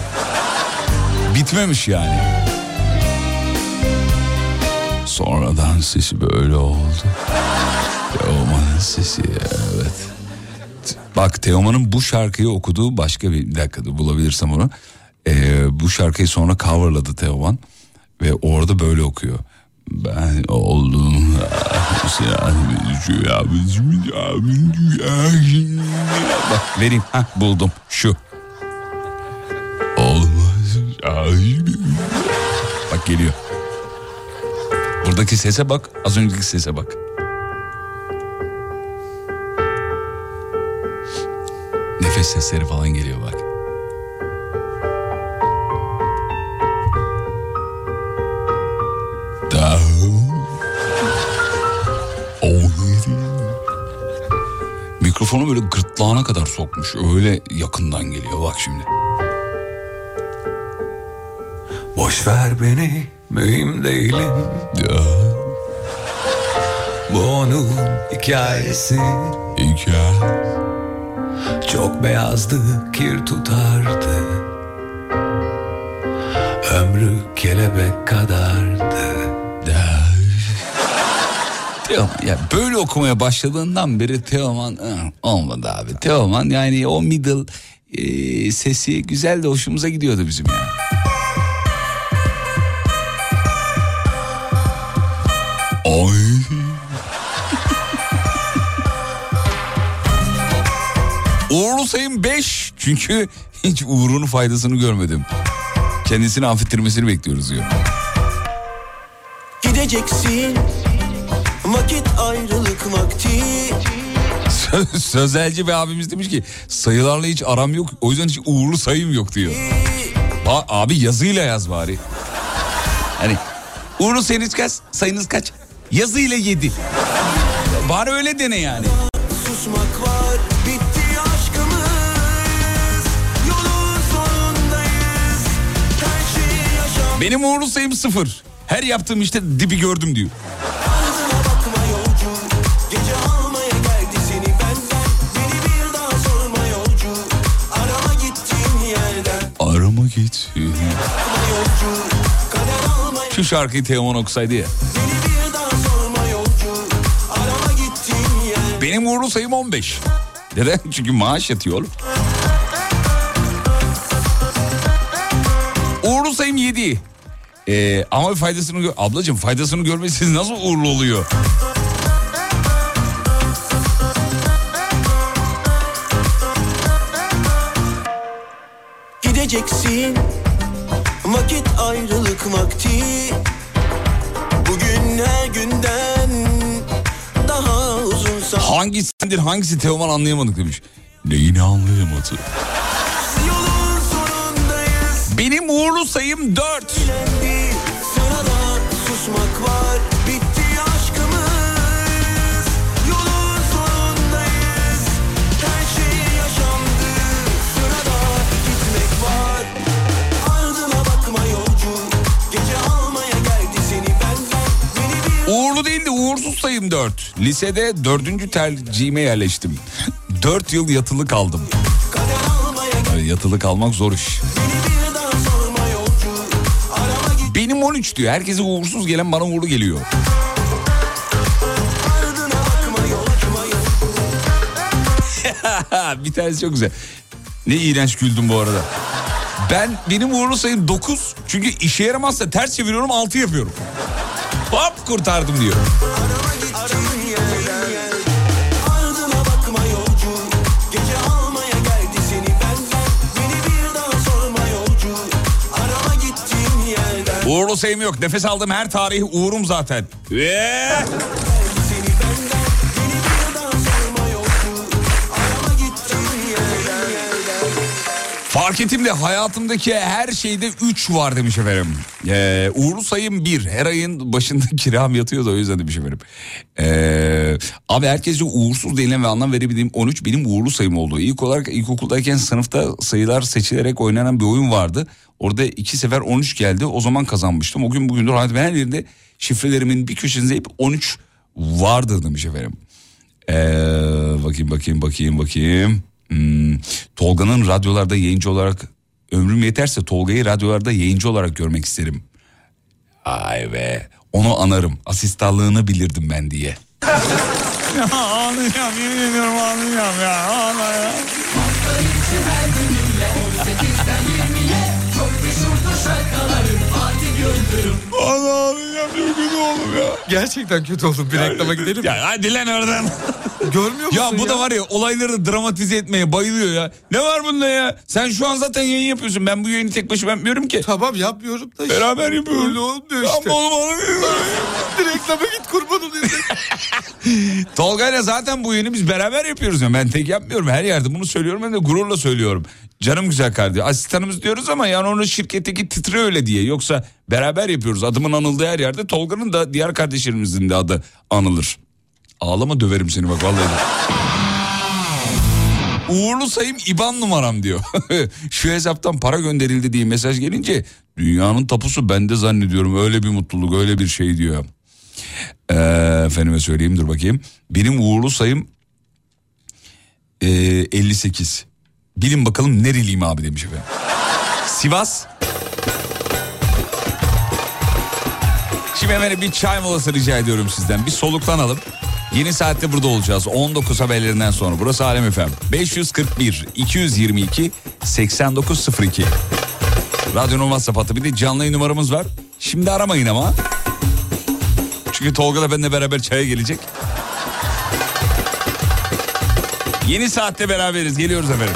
Bitmemiş yani. Sonradan sesi böyle oldu. Teoman'ın sesi evet. Bak Teoman'ın bu şarkıyı okuduğu başka bir, bir dakika bulabilirsem onu. Ee, bu şarkıyı sonra coverladı Teoman. Ve orada böyle okuyor. Ben oldum. Bak vereyim. Heh, buldum. Şu. Bak geliyor. Buradaki sese bak, az önceki sese bak. Nefes sesleri falan geliyor bak. Mikrofonu böyle gırtlağına kadar sokmuş. Öyle yakından geliyor bak şimdi. Boş ver beni mühim değilim Ya. Bu onun hikayesi Hikaye. Çok beyazdı kir tutardı Ömrü kelebek kadardı Teoman ya böyle okumaya başladığından beri Teoman olmadı abi. Teoman yani o middle e, sesi güzel de hoşumuza gidiyordu bizim ya. Ay. Uğurlu sayım 5 çünkü hiç Uğur'un faydasını görmedim. Kendisini affettirmesini bekliyoruz diyor. Gideceksin Vakit ayrılık vakti Sö- Sözelci bir abimiz demiş ki sayılarla hiç aram yok o yüzden hiç uğurlu sayım yok diyor. Ba- abi yazıyla yaz bari. Hani uğurlu sayınız kaç? Sayınız kaç? Yazıyla yedi. Bari öyle dene yani. Susmak var bitti aşkımız Yolun sonundayız Her yaşam Benim uğurlu sayım sıfır. Her yaptığım işte dibi gördüm diyor. Arama git. Şu şarkıyı Teoman okusaydı ya. Beni Benim uğurlu sayım 15. Neden? Çünkü maaş yatıyor oğlum. Uğurlu sayım 7. Ee, ama faydasını gör... Ablacığım faydasını görmesiz nasıl uğurlu oluyor? Gideceksin Hangisidir hangisi Teoman anlayamadık demiş. Neyini anlayamadı? Benim uğurlu sayım 4. Bilendi Sırada susmak var Uğurlu değil de uğursuz sayım 4. Lisede dördüncü tercihime yerleştim. 4 yıl yatılı kaldım. yatılı kalmak zor iş. Benim 13 diyor. Herkese uğursuz gelen bana uğurlu geliyor. bir tanesi çok güzel. Ne iğrenç güldüm bu arada. Ben benim uğurlu sayım 9. Çünkü işe yaramazsa ters çeviriyorum 6 yapıyorum. Hop kurtardım diyor. Uğurlu sayım yok. Nefes aldığım her tarihi uğurum zaten. Ve... Fark ettim de hayatımdaki her şeyde 3 var demiş efendim. Ee, uğurlu sayım 1. Her ayın başında kiram yatıyor da o yüzden demiş efendim. Ee, abi herkese uğursuz denilen ve anlam verebildiğim 13 benim uğurlu sayım oldu. İlk olarak ilkokuldayken sınıfta sayılar seçilerek oynanan bir oyun vardı. Orada iki sefer 13 geldi. O zaman kazanmıştım. O gün bugündür hayatım her yerinde şifrelerimin bir köşesinde hep 13 vardır demiş efendim. Ee, bakayım bakayım bakayım bakayım. Hmm, Tolga'nın radyolarda yayıncı olarak ömrüm yeterse Tolga'yı radyolarda yayıncı olarak görmek isterim. Ay be onu anarım asistanlığını bilirdim ben diye. Anlayacağım yemin ediyorum anlayacağım ya. Anlayacağım. Anlayacağım çok kötü oldum ya. Gerçekten kötü oldum. Bir reklama gidelim mi? Ya hadi lan oradan. Görmüyor musun Ya bu ya? da var ya olayları dramatize etmeye bayılıyor ya. Ne var bunda ya? Sen şu an zaten yayın yapıyorsun. Ben bu yayını tek başıma yapmıyorum ki. Tamam yapmıyorum da işte. Beraber yapıyoruz. Öyle olmuyor işte. Ama. Bir reklama git kurban olayım. Tolga'yla zaten bu yayını biz beraber yapıyoruz. Yani ben tek yapmıyorum. Her yerde bunu söylüyorum. Ben de gururla söylüyorum. Canım güzel kardeşim. Asistanımız diyoruz ama yani onun şirketteki titre öyle diye. Yoksa beraber yapıyoruz. Adımın anıldığı her yerde Tolga'nın da diğer kardeşlerimizin de adı anılır. Ağlama döverim seni bak vallahi. Uğurlu sayım IBAN numaram diyor. Şu hesaptan para gönderildi diye mesaj gelince dünyanın tapusu bende zannediyorum. Öyle bir mutluluk öyle bir şey diyor. Ee, efendime söyleyeyim dur bakayım. Benim uğurlu sayım ee, 58. Bilin bakalım nereliyim abi demiş efendim. Sivas. Şimdi hemen bir çay molası rica ediyorum sizden. Bir soluklanalım. Yeni saatte burada olacağız. 19 haberlerinden sonra. Burası Alem Efem. 541 222 8902. Radyonun WhatsApp hattı. Bir de canlı yayın numaramız var. Şimdi aramayın ama. Çünkü Tolga da benimle beraber çaya gelecek. Yeni saatte beraberiz. Geliyoruz efendim.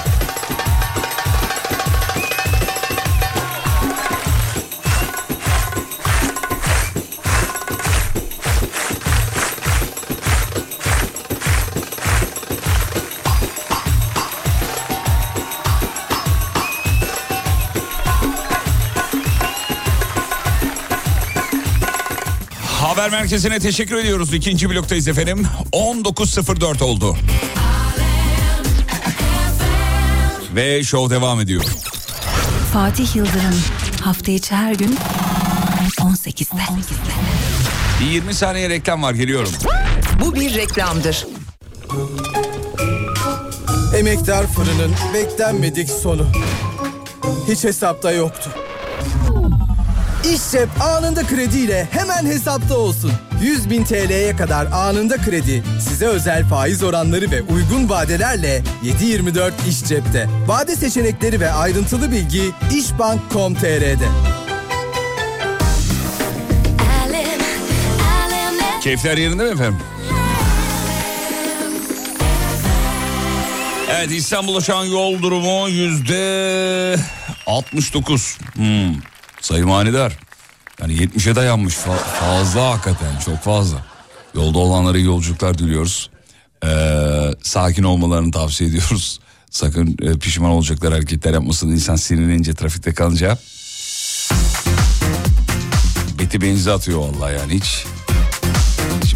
Haber merkezine teşekkür ediyoruz. İkinci bloktayız efendim. 19.04 oldu. Ve show devam ediyor. Fatih Yıldırım hafta içi her gün 18'de. Bir 20 saniye reklam var geliyorum. Bu bir reklamdır. Emektar fırının beklenmedik sonu. Hiç hesapta yoktu. İşcep anında krediyle hemen hesapta olsun. 100 bin TL'ye kadar anında kredi, size özel faiz oranları ve uygun vadelerle 7-24 iş cepte. Vade seçenekleri ve ayrıntılı bilgi işbank.com.tr'de. Keyifler yerinde mi efendim? Evet İstanbul'a şu an yol durumu yüzde 69. Hmm. Sayı manidar. Yani 70'e dayanmış Fa- fazla hakikaten çok fazla. Yolda olanlara iyi yolculuklar diliyoruz. Ee, sakin olmalarını tavsiye ediyoruz. Sakın e, pişman olacaklar hareketler yapmasın. İnsan sinirlenince trafikte kalınca. Beti benzi atıyor vallahi yani hiç.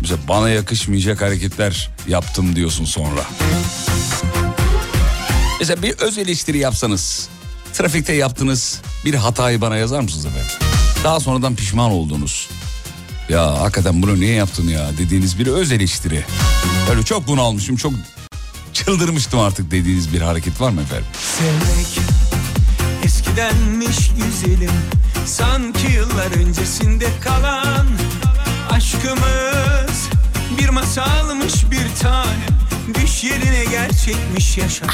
Mesela bana yakışmayacak hareketler yaptım diyorsun sonra. Mesela bir öz eleştiri yapsanız, trafikte yaptığınız bir hatayı bana yazar mısınız efendim? Daha sonradan pişman oldunuz. Ya hakikaten bunu niye yaptın ya dediğiniz bir öz eleştiri. Öyle çok bunalmışım, çok çıldırmıştım artık dediğiniz bir hareket var mı efendim? Sevmek eskidenmiş güzelim Sanki yıllar öncesinde kalan Aşkımız bir masalmış bir tanem Düş yerine gerçekmiş yaşam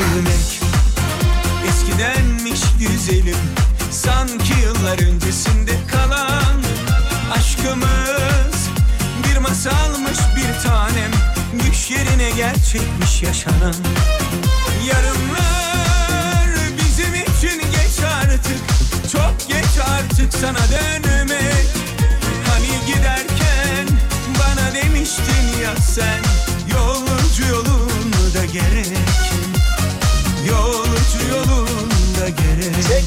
Sevmek eskidenmiş güzelim. Sanki yıllar öncesinde kalan Aşkımız. Bir masalmış bir tanem. Düş yerine gerçekmiş yaşanan. Yarınlar bizim için geç artık. Çok geç artık sana dönmek. Hani giderken bana demiştin ya sen Yolcu yolunda gerek yolunda gerek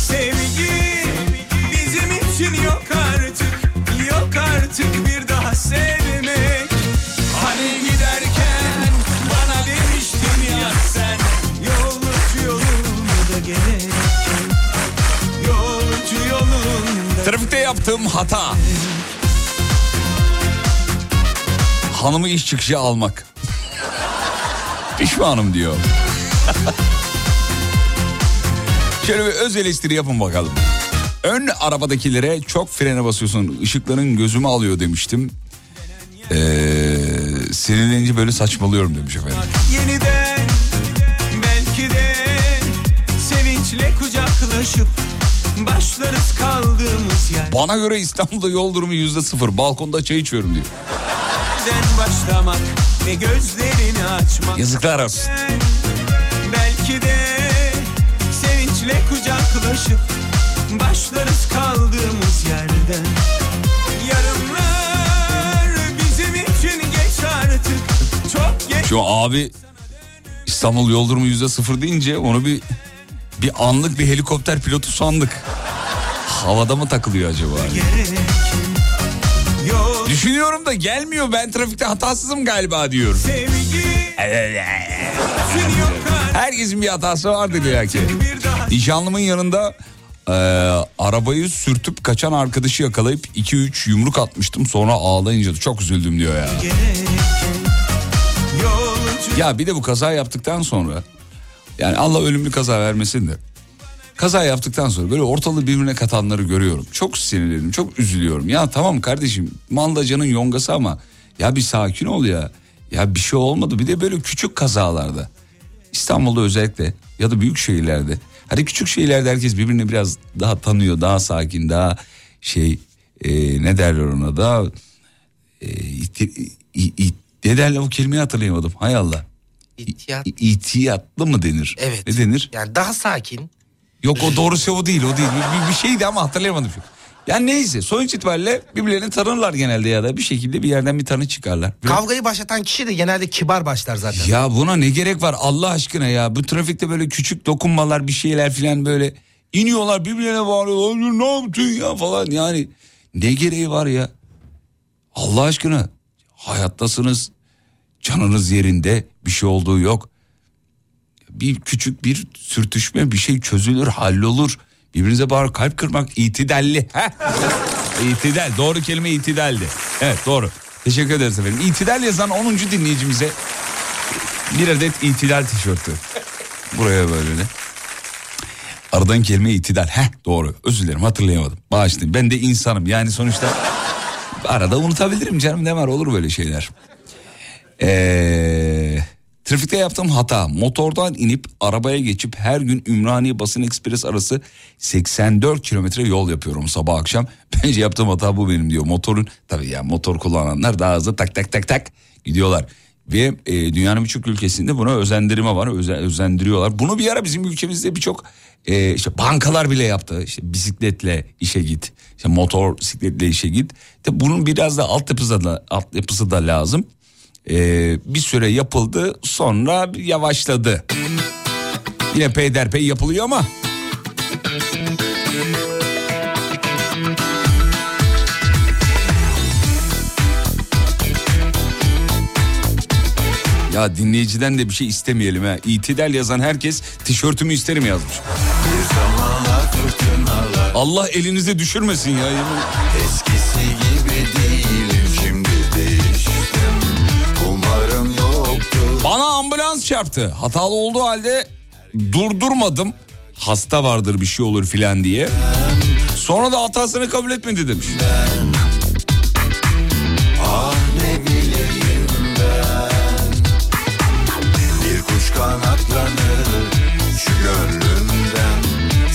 Sevgi bizim için yok artık Yok artık bir daha sevmek Hani giderken bana demiştin ya sen Yolcu yolunda gerek Yolcu yolunda Trafikte yaptığım hata. Hanımı iş çıkışı almak. Pişmanım diyor. Şöyle bir öz eleştiri yapın bakalım. Ön arabadakilere çok frene basıyorsun. Işıkların gözümü alıyor demiştim. Ee, sinirlenince böyle saçmalıyorum demiş efendim. Yeniden belki de sevinçle kucaklaşıp Başlarız kaldığımız yerden Bana göre İstanbul'da yol durumu yüzde sıfır. Balkonda çay içiyorum diyor. başlamak ve gözlerini açmak Yazıklar olsun. Belki de sevinçle kucaklaşıp Başlarız kaldığımız yerden Yarınlar bizim için geç artık Çok geç Şu abi İstanbul yol durumu yüzde sıfır deyince onu bir bir anlık bir helikopter pilotu sandık. Havada mı takılıyor acaba? Yol Düşünüyorum da gelmiyor ben trafikte hatasızım galiba diyorum. Herkesin bir hatası vardır ya ki. Nişanlımın yanında e, arabayı sürtüp kaçan arkadaşı yakalayıp 2-3 yumruk atmıştım sonra ağlayınca da çok üzüldüm diyor ya. Ya bir de bu kaza yaptıktan sonra yani Allah ölümlü kaza vermesin de kaza yaptıktan sonra böyle ortalığı birbirine katanları görüyorum. Çok sinirlerim, çok üzülüyorum. Ya tamam kardeşim mandacının yongası ama ya bir sakin ol ya. Ya bir şey olmadı. Bir de böyle küçük kazalarda. İstanbul'da özellikle ya da büyük şehirlerde. Hadi küçük şehirlerde herkes birbirini biraz daha tanıyor, daha sakin, daha şey e, ne derler ona da e, iti- i- i- ne derler o kelimeyi hatırlayamadım. Hay Allah. İhtiyat. İhtiyatlı mı denir? Evet. Ne denir? Yani daha sakin. Yok o doğrusu o değil o değil. Bir, bir şeydi ama hatırlayamadım. Yani neyse sonuç itibariyle birbirlerini tanırlar genelde ya da bir şekilde bir yerden bir tanı çıkarlar. Ve- Kavgayı başlatan kişi de genelde kibar başlar zaten. Ya buna ne gerek var Allah aşkına ya. Bu trafikte böyle küçük dokunmalar bir şeyler filan böyle iniyorlar birbirlerine bağırıyorlar. "Ay, Ne yaptın ya falan yani. Ne gereği var ya? Allah aşkına hayattasınız. Canınız yerinde bir şey olduğu yok. Bir küçük bir sürtüşme bir şey çözülür hallolur. Birbirinize bağır kalp kırmak itidalli. Heh. İtidal doğru kelime itidaldi. Evet doğru. Teşekkür ederiz efendim. İtidal yazan 10. dinleyicimize bir adet itidal tişörtü. Buraya böyle. Aradan kelime itidal. Heh doğru. Özür dilerim hatırlayamadım. Bağışlayın. Ben de insanım. Yani sonuçta arada unutabilirim canım ne var olur böyle şeyler. Ee, trafikte yaptığım hata motordan inip arabaya geçip her gün Ümraniye Basın Ekspres arası 84 kilometre yol yapıyorum sabah akşam. Bence yaptığım hata bu benim diyor. Motorun tabii ya motor kullananlar daha hızlı tak tak tak tak gidiyorlar. Ve e, dünyanın birçok ülkesinde buna özendirme var, öze- özendiriyorlar. Bunu bir ara bizim ülkemizde birçok e, işte bankalar bile yaptı. İşte bisikletle işe git, işte motor bisikletle işe git. De bunun biraz da altyapısı da altyapısı da lazım. E, bir süre yapıldı, sonra yavaşladı. Yine peyderpey yapılıyor ama Ya dinleyiciden de bir şey istemeyelim ha. İtidal yazan herkes tişörtümü isterim yazmış. Allah elinize düşürmesin ya. Eskisi gibi değilim ambulans çarptı. Hatalı olduğu halde durdurmadım. Hasta vardır bir şey olur filan diye. Sonra da hatasını kabul etmedi demiş. Ah ne bileyim ben Bir kuş kanatlanır şu gönlümden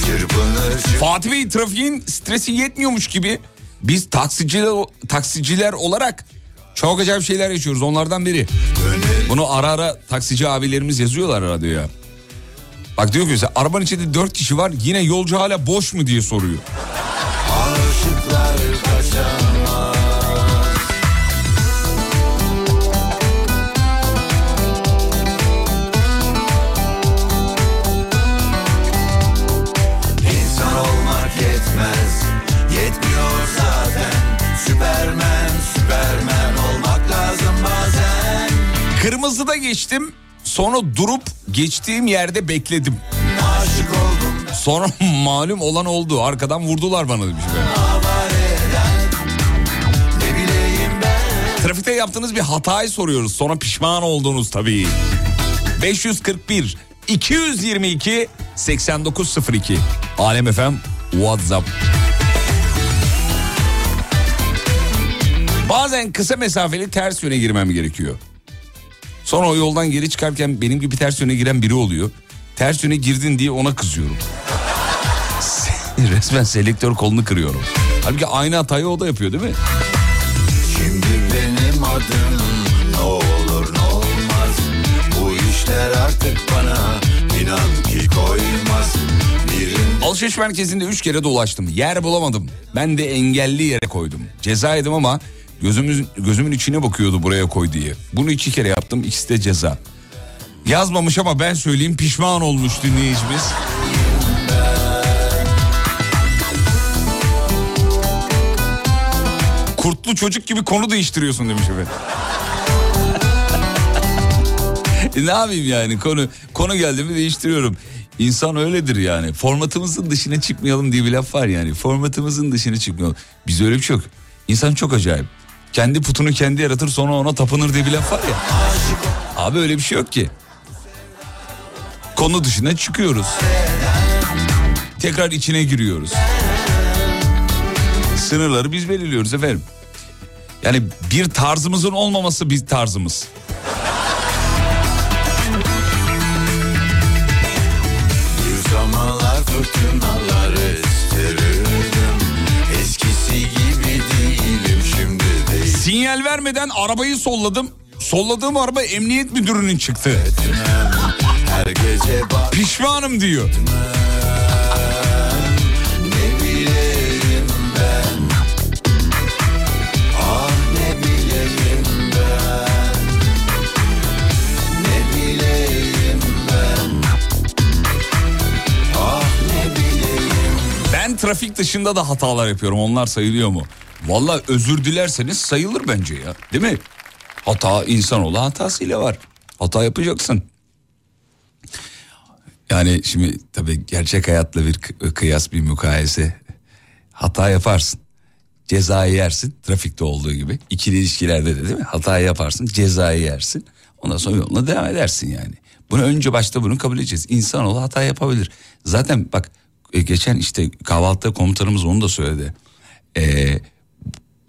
Çırpınır Fatih Bey trafiğin stresi yetmiyormuş gibi biz taksiciler taksiciler olarak çok acayip şeyler yaşıyoruz onlardan biri. Bunu ara ara taksici abilerimiz yazıyorlar radyoya. Bak diyor ki arabanın içinde dört kişi var yine yolcu hala boş mu diye soruyor. Kırmızıda geçtim sonra durup geçtiğim yerde bekledim. Aşık oldum Sonra malum olan oldu arkadan vurdular bana demiş. ben Trafikte yaptığınız bir hatayı soruyoruz. Sonra pişman olduğunuz tabii. 541 222 8902 Alem FM WhatsApp. Bazen kısa mesafeli ters yöne girmem gerekiyor. Sonra o yoldan geri çıkarken benim gibi ters yöne giren biri oluyor. Ters yöne girdin diye ona kızıyorum. Resmen selektör kolunu kırıyorum. Halbuki aynı hatayı o da yapıyor değil mi? Şimdi benim adım ne olur ne olmaz Bu işler artık bana inan ki koymaz Birin Alışveriş merkezinde üç kere dolaştım. Yer bulamadım. Ben de engelli yere koydum. Ceza yedim ama gözümüz, gözümün içine bakıyordu buraya koy diye. Bunu iki kere yaptım. İkisi de ceza. Yazmamış ama ben söyleyeyim pişman olmuş dinleyicimiz. Kurtlu çocuk gibi konu değiştiriyorsun demiş efendim. E ne yapayım yani konu konu geldi mi değiştiriyorum. İnsan öyledir yani. Formatımızın dışına çıkmayalım diye bir laf var yani. Formatımızın dışına çıkmayalım. Biz öyle bir şey yok. İnsan çok acayip. Kendi putunu kendi yaratır sonra ona tapınır diye bir laf var ya. Abi öyle bir şey yok ki. Konu dışına çıkıyoruz. Tekrar içine giriyoruz. Sınırları biz belirliyoruz efendim. Yani bir tarzımızın olmaması bir tarzımız. Fırtınalar Sinyal vermeden arabayı solladım. Solladığım araba emniyet müdürünün çıktı. Bak Pişmanım diyor. Ben trafik dışında da hatalar yapıyorum. Onlar sayılıyor mu? Valla özür dilerseniz sayılır bence ya. Değil mi? Hata insanoğlu hatasıyla var. Hata yapacaksın. Yani şimdi tabii gerçek hayatla bir kı- kıyas bir mukayese. Hata yaparsın. Cezayı yersin. Trafikte olduğu gibi. İkili ilişkilerde de değil mi? Hata yaparsın. Cezayı yersin. Ondan sonra yoluna devam edersin yani. Bunu önce başta bunu kabul edeceğiz. İnsanoğlu hata yapabilir. Zaten bak e, geçen işte kahvaltıda komutanımız onu da söyledi. Ee,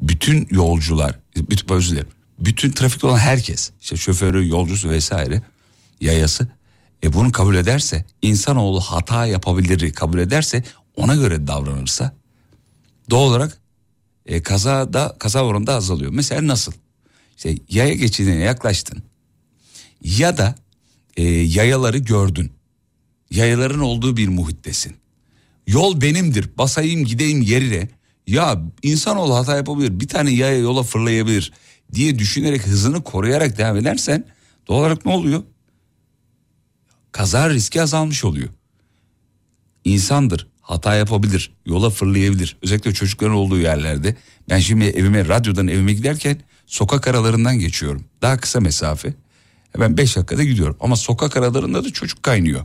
bütün yolcular, bütün, özür dilerim, bütün trafikte olan herkes, işte şoförü, yolcusu vesaire, yayası, e bunu kabul ederse, insanoğlu hata yapabilir kabul ederse, ona göre davranırsa, doğal olarak e, kaza da kaza oranında azalıyor. Mesela nasıl? İşte yaya geçidine yaklaştın ya da e, yayaları gördün. Yayaların olduğu bir muhittesin. Yol benimdir basayım gideyim yerine ya insanoğlu hata yapabilir bir tane yaya yola fırlayabilir diye düşünerek hızını koruyarak devam edersen doğal olarak ne oluyor? Kaza riski azalmış oluyor. İnsandır hata yapabilir yola fırlayabilir özellikle çocukların olduğu yerlerde ben şimdi evime radyodan evime giderken sokak aralarından geçiyorum daha kısa mesafe ben 5 dakikada gidiyorum ama sokak aralarında da çocuk kaynıyor.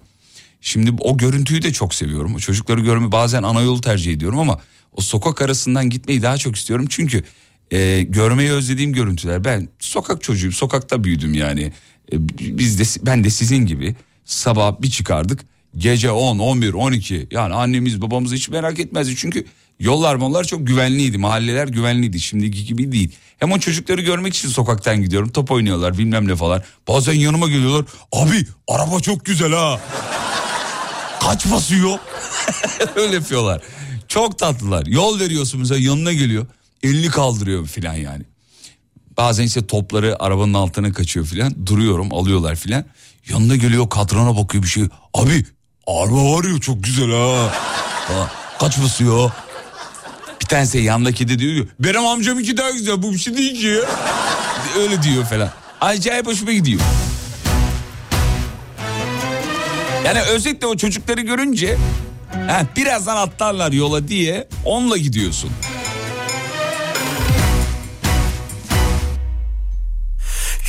Şimdi o görüntüyü de çok seviyorum. O çocukları görmeyi bazen ana yolu tercih ediyorum ama o sokak arasından gitmeyi daha çok istiyorum. Çünkü e, görmeyi özlediğim görüntüler. Ben sokak çocuğuyum, sokakta büyüdüm yani. E, biz de ben de sizin gibi sabah bir çıkardık. Gece 10, 11, 12 yani annemiz babamız hiç merak etmezdi. Çünkü yollar mollar çok güvenliydi. Mahalleler güvenliydi. Şimdiki gibi değil. Hem o çocukları görmek için sokaktan gidiyorum. Top oynuyorlar bilmem ne falan. Bazen yanıma geliyorlar. Abi araba çok güzel ha. Kaç basıyor? Öyle yapıyorlar. Çok tatlılar. Yol veriyorsun mesela yanına geliyor. Elini kaldırıyor filan yani. Bazen işte topları arabanın altına kaçıyor filan. Duruyorum alıyorlar filan. Yanına geliyor kadrona bakıyor bir şey. Abi araba var ya çok güzel ha. Ha, Kaç basıyor? Bir tanesi yandaki de diyor ki benim amcam iki daha güzel bu bir şey değil ki. Öyle diyor falan. Acayip hoşuma gidiyor. Yani özellikle o çocukları görünce ha, birazdan atlarlar yola diye onunla gidiyorsun.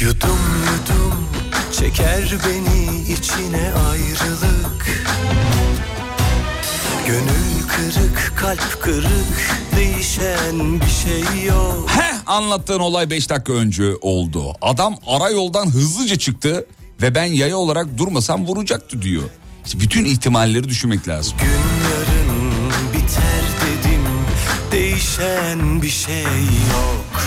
Yudum yudum çeker beni içine ayrılık Gönül kırık kalp kırık değişen bir şey yok Heh anlattığın olay 5 dakika önce oldu. Adam ara yoldan hızlıca çıktı ve ben yaya olarak durmasam vuracaktı diyor. İşte bütün ihtimalleri düşünmek lazım. Yarın biter dedim değişen bir şey yok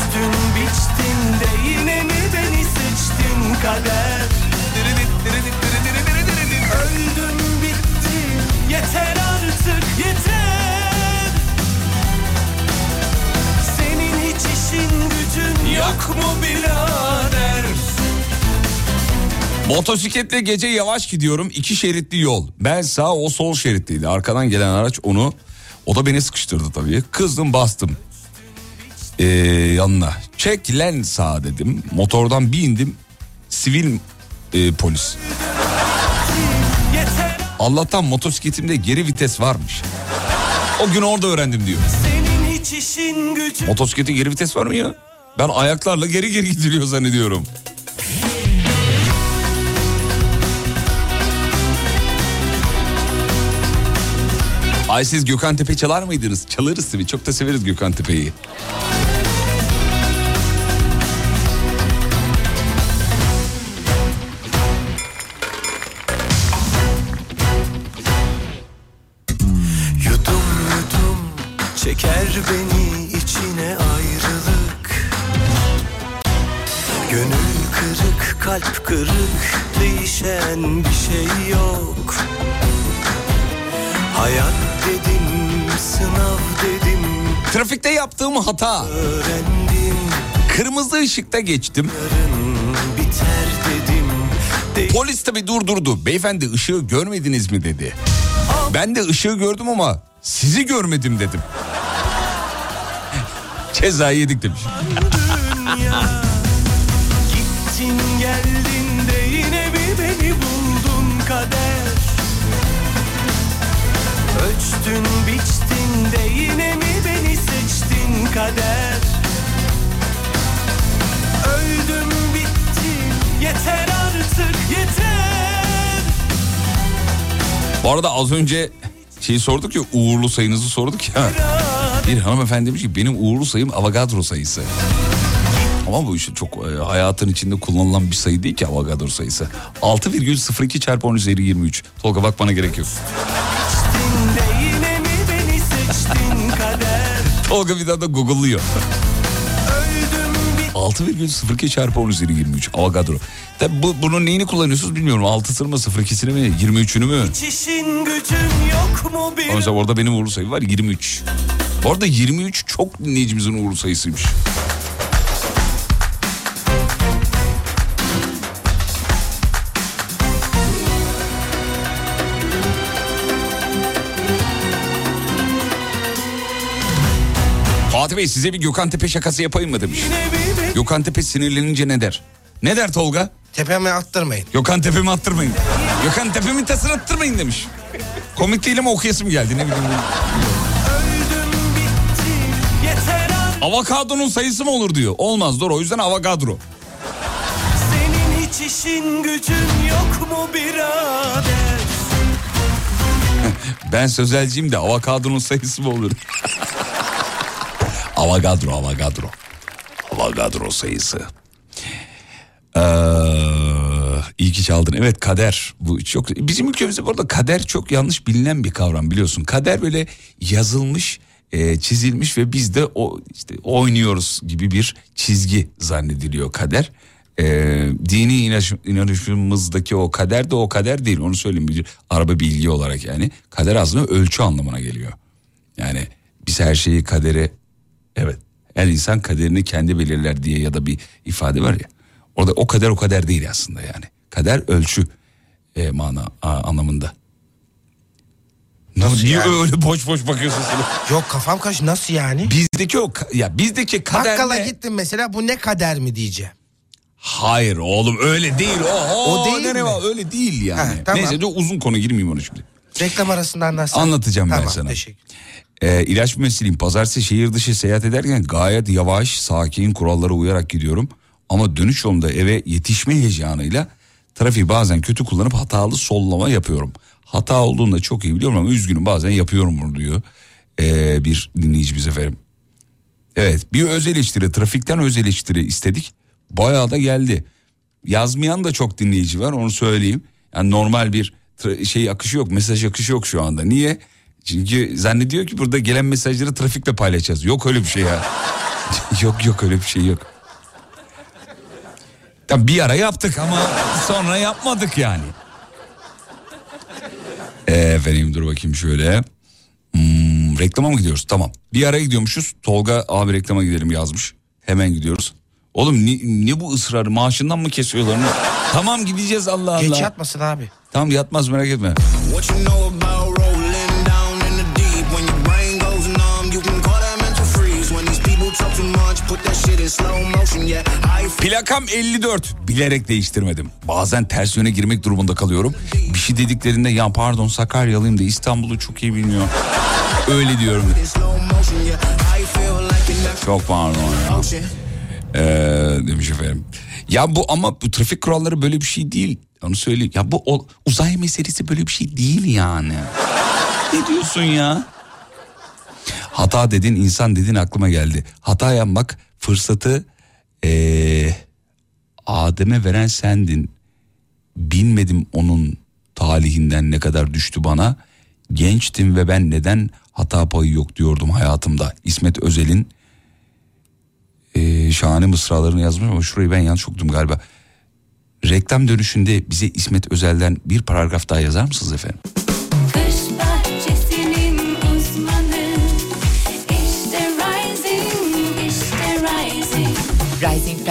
Ölçtün biçtin de yine mi beni seçtin kader Öldüm bittim yeter artık yeter Senin hiç işin gücün yok mu birader Motosikletle gece yavaş gidiyorum. iki şeritli yol. Ben sağ o sol şeritteydi. Arkadan gelen araç onu o da beni sıkıştırdı tabii. Kızdım bastım. Ee, yanına. Çek len sağ dedim. Motordan bir indim. Sivil e, polis. Allah'tan motosikletimde geri vites varmış. O gün orada öğrendim diyor. Motosiklete geri vites var mı ya? Ben ayaklarla geri geri gidiliyor zannediyorum. Ay siz Gökhan Tepe çalar mıydınız? Çalarız tabii. Çok da severiz Gökhan Tepe'yi. Çeker beni içine ayrılık Gönül kırık kalp kırık değişen bir şey yok Hayat dedim sınav dedim Trafikte yaptığım hata. Kırmızı ışıkta geçtim. biter dedim Polis tabi durdurdu. Beyefendi ışığı görmediniz mi dedi. Ben de ışığı gördüm ama sizi görmedim dedim. Cezayı yedik demiş. dünya Gittin geldin de yine mi beni buldun kader Ölçtün biçtin de yine mi beni seçtin kader Öldüm bittim yeter artık yeter Bu arada az önce şeyi sorduk ya uğurlu sayınızı sorduk ya. Bir hanımefendi demiş ki benim uğurlu sayım Avogadro sayısı. Ama bu işte çok e, hayatın içinde kullanılan bir sayı değil ki Avogadro sayısı. 6,02 çarpı 10 üzeri 23. Tolga bakmana gerek yok. Tolga bir daha da google'lıyor. Öldüm 6,02 çarpı 10 üzeri 23 Avogadro. Tabi bu, bunun neyini kullanıyorsunuz bilmiyorum. 6'sını mı 02'sini mi 23'ünü mü? hiç işin gücün yok mu bir Ama orada benim uğurlu sayım var 23. Bu arada 23 çok dinleyicimizin uğurlu sayısıymış. Fatih Bey size bir Gökhan Tepe şakası yapayım mı demiş. Gökhan Tepe sinirlenince ne der? Ne der Tolga? Tepeme attırmayın. Gökhan Tepe'mi attırmayın. Gökhan Tepe'min tasını attırmayın demiş. Komik değil ama okuyasım geldi ne bileyim. Avokadonun sayısı mı olur diyor. Olmaz doğru o yüzden avokadro. Senin hiç işin gücün yok mu birader Ben sözelciyim de avokadonun sayısı mı olur? avokadro avokadro. Avokadro sayısı. Ee, iyi ki çaldın. Evet kader. Bu çok bizim ülkemizde bu arada kader çok yanlış bilinen bir kavram biliyorsun. Kader böyle yazılmış, e, çizilmiş ve biz de o işte oynuyoruz gibi bir çizgi zannediliyor kader. Ee, dini inanış, inanışımızdaki o kader de o kader değil onu söyleyeyim bir araba bilgi olarak yani kader aslında ölçü anlamına geliyor. Yani biz her şeyi kadere evet her insan kaderini kendi belirler diye ya da bir ifade var ya orada o kader o kader değil aslında yani kader ölçü e, mana a, anlamında. Nasıl Niye yani? öyle boş boş bakıyorsun sen? Yok kafam karış nasıl yani? Bizdeki o ka- ya bizdeki kader Bakkala ne? gittim mesela bu ne kader mi diyeceğim. Hayır oğlum öyle değil. O, O değil ne mi? var? Öyle değil yani. Ha, tamam. Neyse de uzun konu girmeyeyim ona şimdi. Reklam arasında anlatsana. Anlatacağım ben Tamam, sana. teşekkür. Ee, ilaç müessiliyim. Pazartesi şehir dışı seyahat ederken gayet yavaş, sakin, kurallara uyarak gidiyorum. Ama dönüş yolunda eve yetişme heyecanıyla trafiği bazen kötü kullanıp hatalı sollama yapıyorum. Hata olduğunu da çok iyi biliyorum ama üzgünüm bazen yapıyorum bunu diyor. Ee, bir dinleyicimiz efendim. Evet bir öz eleştiri trafikten öz eleştiri istedik. Bayağı da geldi. Yazmayan da çok dinleyici var onu söyleyeyim. Yani normal bir şey akışı yok mesaj akışı yok şu anda. Niye? Çünkü zannediyor ki burada gelen mesajları trafikle paylaşacağız. Yok öyle bir şey ya. yok yok öyle bir şey yok. Tabii bir ara yaptık ama sonra yapmadık yani. Efendim dur bakayım şöyle. Hmm, reklama mı gidiyoruz? Tamam. Bir ara gidiyormuşuz. Tolga abi reklama gidelim yazmış. Hemen gidiyoruz. Oğlum ne, ne bu ısrar? Maaşından mı kesiyorlar? Tamam gideceğiz Allah Allah. Geç yatmasın abi. Tamam yatmaz merak etme. What you know about Plakam 54. Bilerek değiştirmedim. Bazen ters yöne girmek durumunda kalıyorum. Bir şey dediklerinde ya pardon Sakaryalıyım da İstanbul'u çok iyi bilmiyor. Öyle diyorum. motion. Yeah, I feel like an Çok pardon ya. ocean. Ee, demiş efendim. Ya bu ama bu trafik kuralları böyle bir şey değil. Onu söyleyeyim. Ya bu o, uzay meselesi böyle bir şey değil yani. ne diyorsun ya? Hata dedin, insan dedin aklıma geldi. Hata yapmak fırsatı ee, Adem'e veren sendin. Bilmedim onun talihinden ne kadar düştü bana. Gençtim ve ben neden hata payı yok diyordum hayatımda. İsmet Özel'in e, şahane mısralarını yazmış ama şurayı ben yanlış okudum galiba. Reklam dönüşünde bize İsmet Özel'den bir paragraf daha yazar mısınız efendim?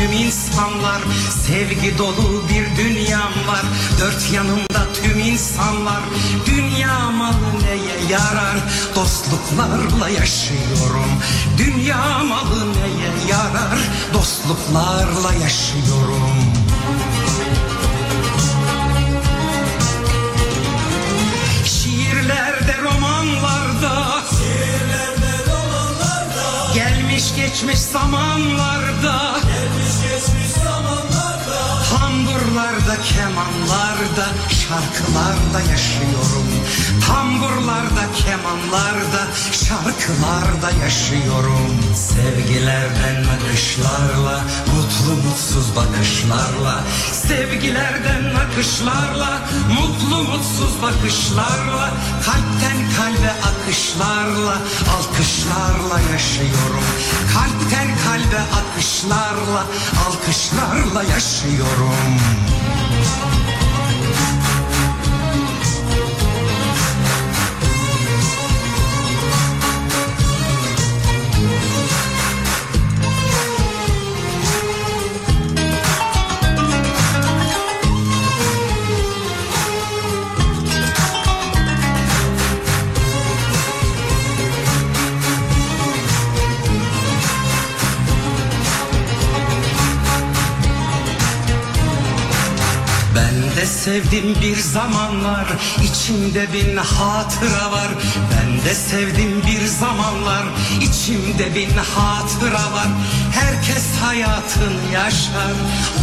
Tüm insanlar. Sevgi dolu bir dünyam var. Dört yanımda tüm insanlar. Dünya malı neye yarar? Dostluklarla yaşıyorum. Dünya malı neye yarar? Dostluklarla yaşıyorum geçmiş zamanlarda. Gelmiş geçmiş zamanlarda. Tamburlarda, kemanlarda Şarkılarda yaşıyorum. Tamburlarda, kemanlarda Şarkılarda yaşıyorum. Sevgilerden akışlarla Mutlu mutsuz bakışlarla. Sevgilerden akışlarla Mutlu mutsuz bakışlarla. Kalpten kalbe akışlarla Alkışlarla yaşıyorum. Kalpten kalbe akışlarla Alkışlarla yaşıyorum sevdim bir zamanlar içimde bin hatıra var. Ben de sevdim bir zamanlar içimde bin hatıra var. Herkes hayatını yaşar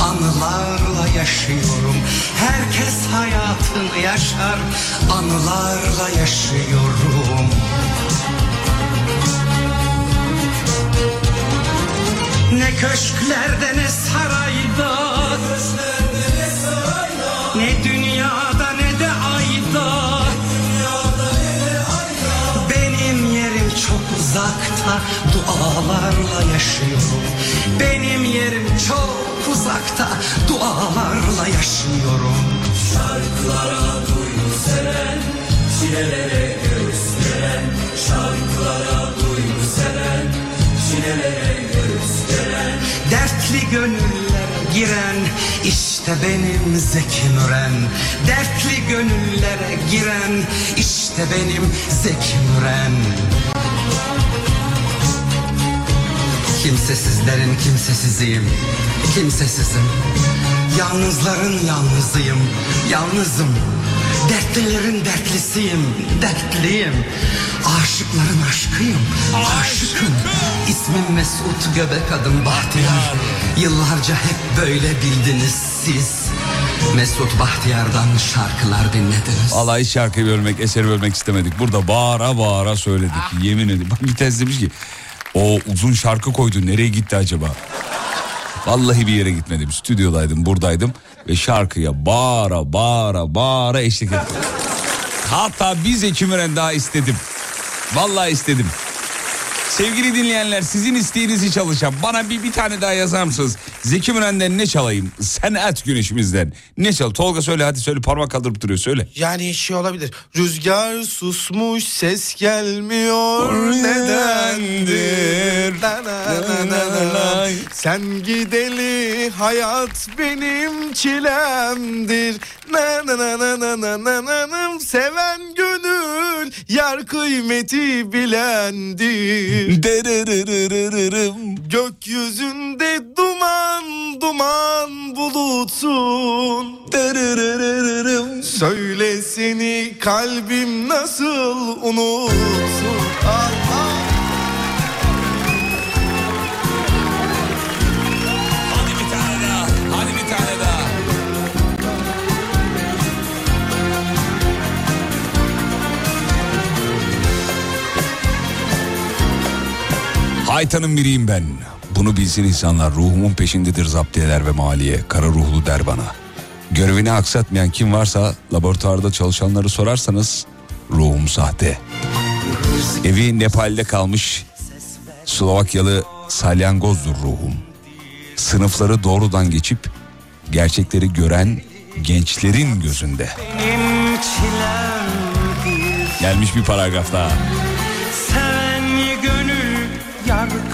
anılarla yaşıyorum. Herkes hayatını yaşar anılarla yaşıyorum. Ne köşklerde ne sarayda uzakta Dualarla yaşıyorum. Benim yerim çok uzakta. Dualarla yaşıyorum. Şarkılara duygu seren Çilelere göğüs geren Şarkılara duygu seren Çilelere göğüs geren Dertli gönüllere giren işte İşte benim Zeki Müren Dertli gönüllere giren İşte benim Zeki Müren Kimsesizlerin kimsesiziyim. Kimsesizim. Yalnızların yalnızıyım. Yalnızım. Dertlilerin dertlisiyim. Dertliyim. Aşıkların aşkıyım. Aşıkım İsmim Mesut Göbek adım Bahtiyar. Yıllarca hep böyle bildiniz siz. Mesut Bahtiyar'dan şarkılar dinlediniz. Hiç şarkıyı bölmek, eseri bölmek istemedik. Burada bağıra bağıra söyledik. Yemin ederim. Bak bir tanesi demiş ki o uzun şarkı koydu nereye gitti acaba? Vallahi bir yere gitmedim. Stüdyodaydım, buradaydım ve şarkıya bağıra bağıra bağıra eşlik ettim. Hatta bir Zeki Müren daha istedim. Vallahi istedim. Sevgili dinleyenler sizin isteğinizi çalışan bana bir, bir tane daha yazar mısınız? Zeki Müren'den ne çalayım? Sen et güneşimizden. Ne çal? Tolga söyle hadi söyle parmak kaldırıp duruyor söyle. Yani şey olabilir. Rüzgar susmuş ses gelmiyor nedendir Na na na na na. Sen gideli hayat benim çilemdir Na na na na na na na na na. Seven gönül yar kıymeti bilendir Gökyüzünde duman duman bulutsun Söyle seni kalbim nasıl unutsun Allah Haytanın biriyim ben. Bunu bilsin insanlar. Ruhumun peşindedir zaptiyeler ve maliye. Kara ruhlu der bana. Görevini aksatmayan kim varsa laboratuvarda çalışanları sorarsanız ruhum sahte. Evi Nepal'de kalmış Slovakyalı salyangozdur ruhum. Sınıfları doğrudan geçip gerçekleri gören gençlerin gözünde. Gelmiş bir paragraf daha.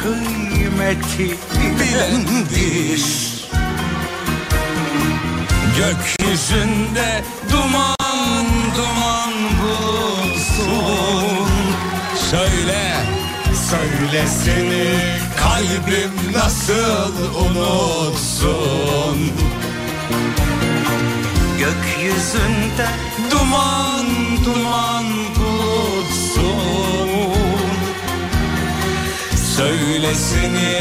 Kıymeti bilendir Gökyüzünde duman duman bulutsun Söyle Söyle seni kalbim nasıl unutsun? Gökyüzünde duman duman bulutsun Söylesini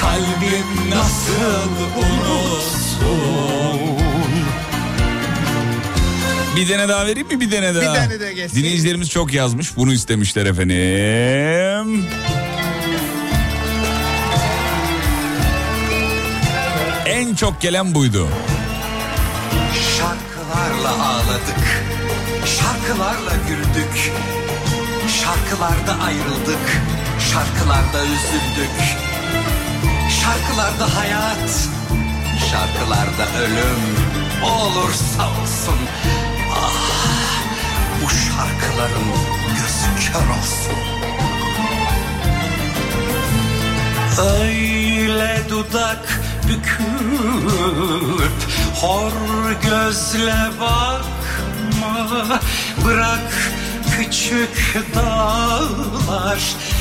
kalbim nasıl unutsun Bir tane daha vereyim mi bir tane daha? Bir tane de gelsin. Dinleyicilerimiz çok yazmış bunu istemişler efendim. En çok gelen buydu. Şarkılarla ağladık Şarkılarla güldük Şarkılarda ayrıldık Şarkılarda üzüldük. Şarkılarda hayat Şarkılarda ölüm Olursa olsun. Ah Bu şarkıların gözü kör olsun. Öyle dudak büküp hor gözle bakma. Bırak küçük dağlar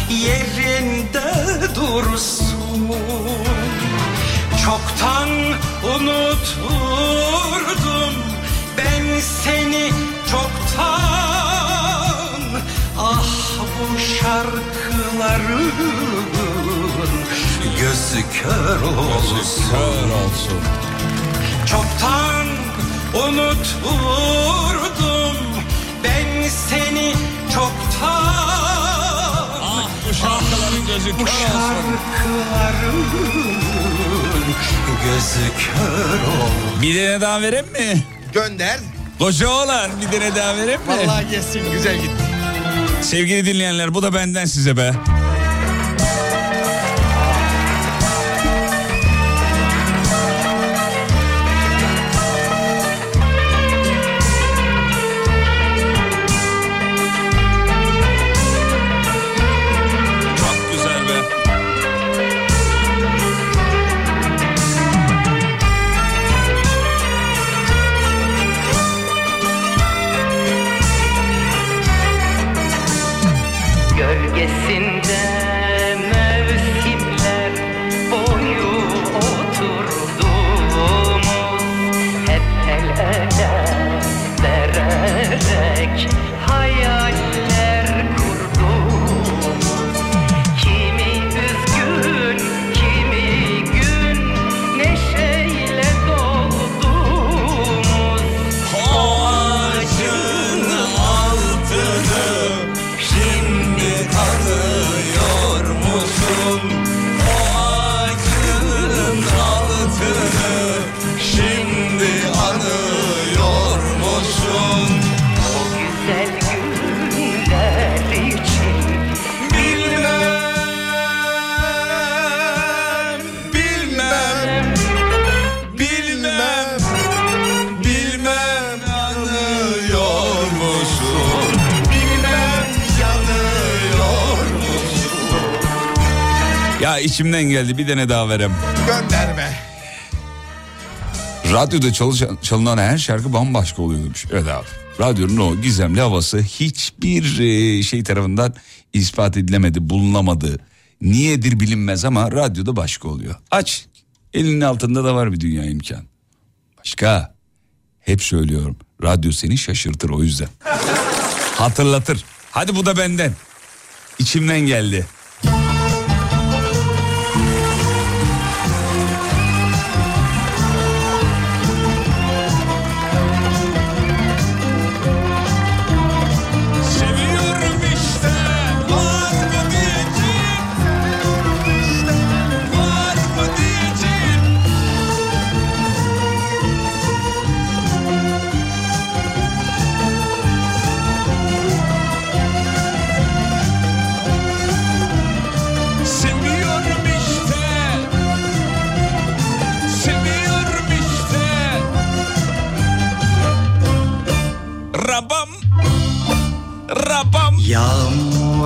yerinde dursun Çoktan unuturdum ben seni çoktan Ah bu şarkıların gözü kör olsun. Kör olsun. Çoktan unuturdum ben seni çoktan. Bu şarkıların gözü kör olsun. gözü kör olsun. Bir tane daha vereyim mi? Gönder. Koca oğlan bir tane daha vereyim mi? Vallahi gelsin güzel gitti. Sevgili dinleyenler bu da benden size be. dererek hayal içimden geldi bir tane daha verem. Gönder be. Radyoda çalışan, çalınan her şarkı bambaşka oluyormuş. Evet abi. Radyonun o gizemli havası hiçbir e, şey tarafından ispat edilemedi, bulunamadı. Niyedir bilinmez ama radyoda başka oluyor. Aç. Elinin altında da var bir dünya imkan. Başka. Hep söylüyorum. Radyo seni şaşırtır o yüzden. Hatırlatır. Hadi bu da benden. İçimden geldi.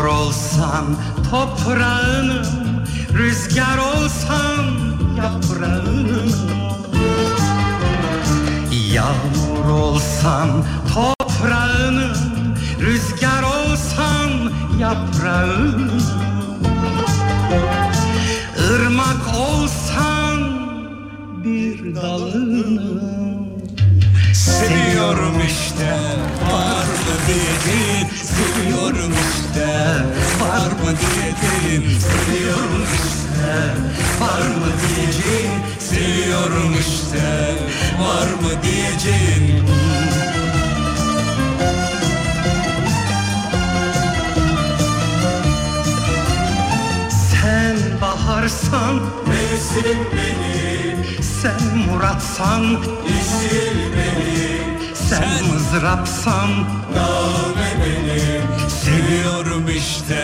Olsan toprağınım Rüzgar olsan yaprağınım. Yağmur olsan toprağınım Rüzgar olsan yaprağınım. Irmak olsan bir dalınım. Seviyorum işte var mı diyeceğin Seviyorum işte var mı diyeceğin Seviyorum işte var mı diyeceğin Seviyorum işte var mı diyeceğin Sen baharsan mevsim benim Sen muratsan yeşil benim Sen mızrapsan Seviyorum işte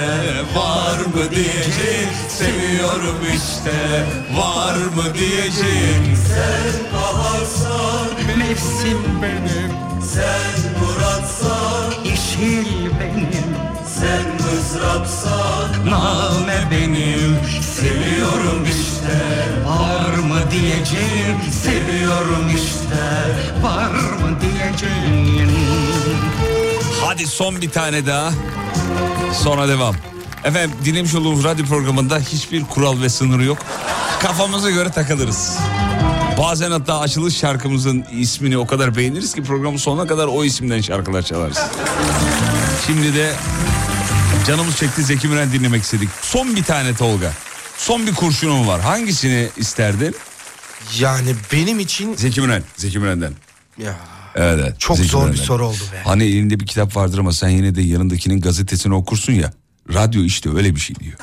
var mı diyeceğim Seviyorum işte var mı diyeceğim Sen baharsan mevsim benim. Sen muratsan yeşil benim. Sen mızrapsan name benim. Seviyorum işte var mı diyeceğim Seviyorum işte var mı diyeceğim Hadi son bir tane daha. Sonra devam. Efendim dinlemiş olduğumuz radyo programında hiçbir kural ve sınırı yok. Kafamıza göre takılırız. Bazen hatta açılış şarkımızın ismini o kadar beğeniriz ki programın sonuna kadar o isimden şarkılar çalarız. Şimdi de canımız çekti Zeki Müren dinlemek istedik. Son bir tane Tolga. Son bir kurşunum var. Hangisini isterdin? Yani benim için... Zeki Müren. Zeki Müren'den. Ya Evet, evet. Çok zor bir Müren'den. soru oldu be. Hani elinde bir kitap vardır ama sen yine de yanındakinin gazetesini okursun ya. Radyo işte öyle bir şey diyor.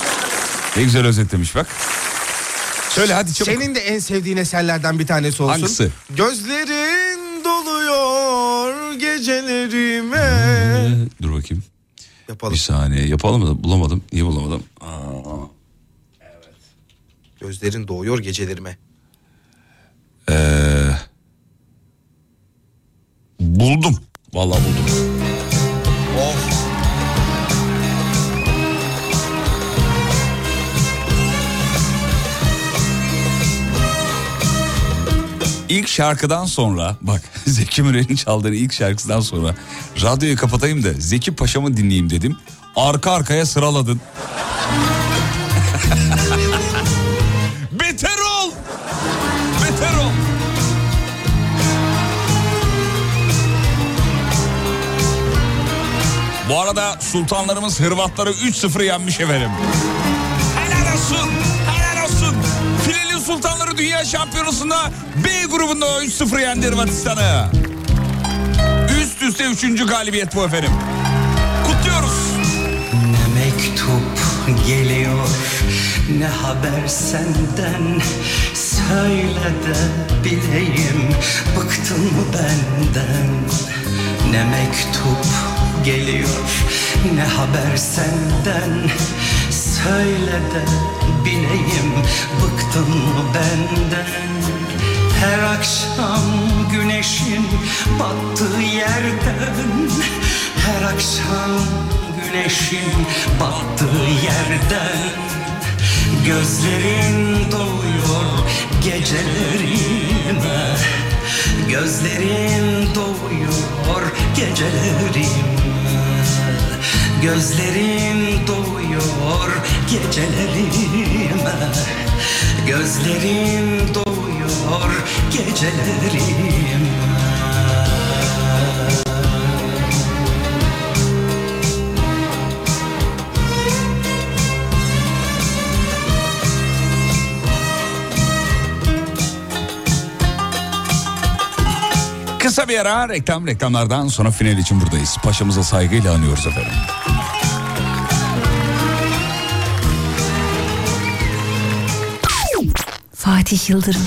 ne güzel özetlemiş bak. Söyle hadi çabuk. Senin de en sevdiğin eserlerden bir tanesi olsun. Hangisi? Gözlerin doluyor gecelerime. Ee, dur bakayım. Yapalım. Bir saniye yapalım mı? Bulamadım. Niye bulamadım? Aa, Gözlerin doğuyor gecelerime. ee, buldum. Vallahi buldum. Of. İlk şarkıdan sonra bak Zeki Müren'in çaldığı ilk şarkısından sonra radyoyu kapatayım da Zeki Paşa'mı dinleyeyim dedim. Arka arkaya sıraladın. Bu arada sultanlarımız Hırvatları 3-0 yenmiş efendim. Helal olsun, helal olsun. Fileli sultanları dünya şampiyonasında B grubunda 3-0 yendi Hırvatistan'ı. Üst üste üçüncü galibiyet bu efendim. Kutluyoruz. Ne mektup geliyor ne haber senden Söyle de bileyim bıktın mı benden Ne mektup geliyor. Ne haber senden? Söyle de bileyim bıktın mı benden? Her akşam güneşin battığı yerden Her akşam güneşin battığı yerden. Gözlerin doyuyor gecelerime Gözlerin doyuyor gecelerime Gözlerin doyuyor gecelerime. Gözlerin doyuyor gecelerime Kısa bir ara reklam reklamlardan sonra final için buradayız. Paşamıza saygıyla anıyoruz efendim. Fatih Yıldırım.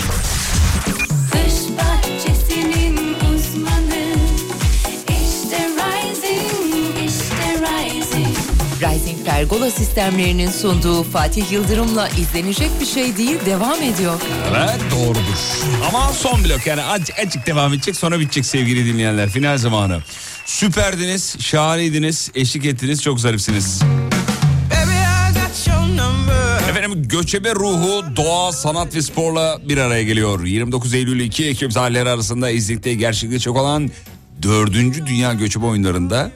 Pergola sistemlerinin sunduğu Fatih Yıldırım'la izlenecek bir şey değil devam ediyor. Evet doğrudur. Ama son blok yani azıcık, azıcık devam edecek sonra bitecek sevgili dinleyenler. Final zamanı. Süperdiniz, şahaneydiniz, eşlik ettiniz, çok zarifsiniz. Efendim göçebe ruhu, doğa, sanat ve sporla bir araya geliyor. 29 Eylül 2 Ekim tarihleri arasında İznik'te gerçekleşecek olan 4. Dünya Göçebe Oyunları'nda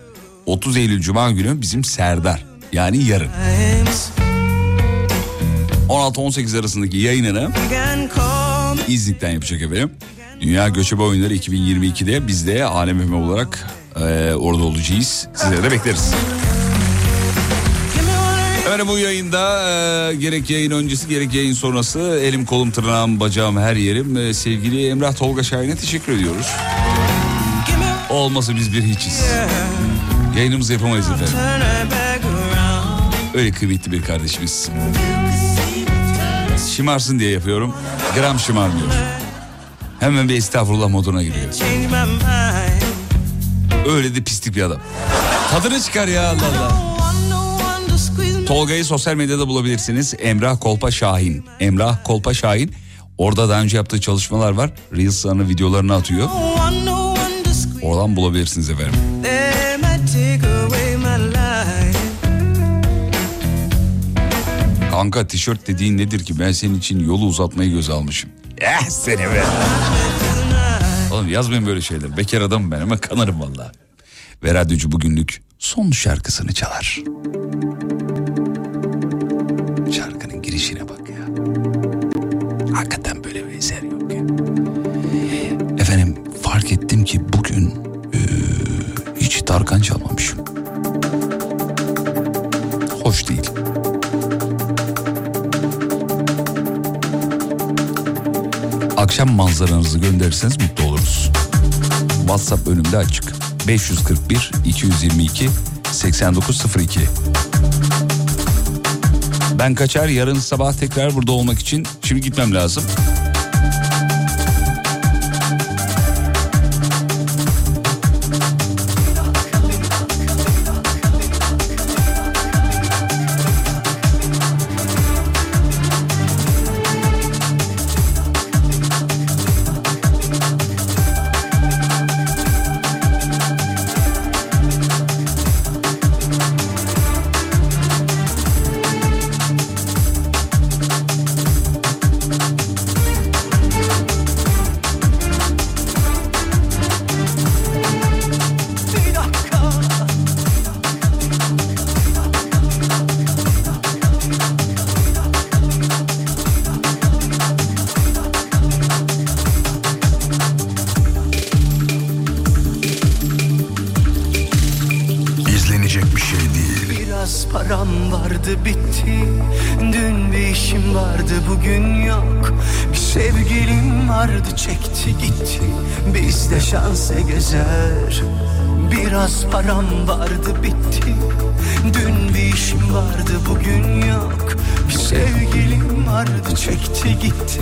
30 Eylül Cuma günü bizim Serdar yani yarın 16-18 arasındaki yayınını İznik'ten yapacak efendim. Dünya Göçebe Oyunları 2022'de biz de Alem olarak e, orada olacağız. Sizleri de bekleriz. Efendim bu yayında e, gerek yayın öncesi gerek yayın sonrası elim kolum tırnağım bacağım her yerim e, sevgili Emrah Tolga Şahin'e teşekkür ediyoruz. Olmasa biz bir hiçiz. Yayınımızı yapamayız efendim. Öyle kıymetli bir kardeşimiz. Şımarsın diye yapıyorum. Gram şımarmıyor. Hemen bir estağfurullah moduna giriyor. Öyle de pislik bir adam. Tadını çıkar ya Allah Allah. Tolga'yı sosyal medyada bulabilirsiniz. Emrah Kolpa Şahin. Emrah Kolpa Şahin. Orada daha önce yaptığı çalışmalar var. Reels'larını, videolarını atıyor. Oradan bulabilirsiniz efendim. Kanka tişört dediğin nedir ki? Ben senin için yolu uzatmayı göze almışım. Eh seni be. Oğlum yazmayın böyle şeyler. Bekar adamım ben ama kanarım valla. Ve radyocu bugünlük son şarkısını çalar. Şarkının girişine bak ya. Hakikaten böyle bir eser yok ya. Efendim fark ettim ki bugün eee, hiç Tarkan çalmamışım. Hoş değil. Akşam manzaranızı gönderirseniz mutlu oluruz. WhatsApp önümde açık. 541 222 8902. Ben kaçar yarın sabah tekrar burada olmak için şimdi gitmem lazım. Bugün yok. Bir sevgilim vardı çekti gitti.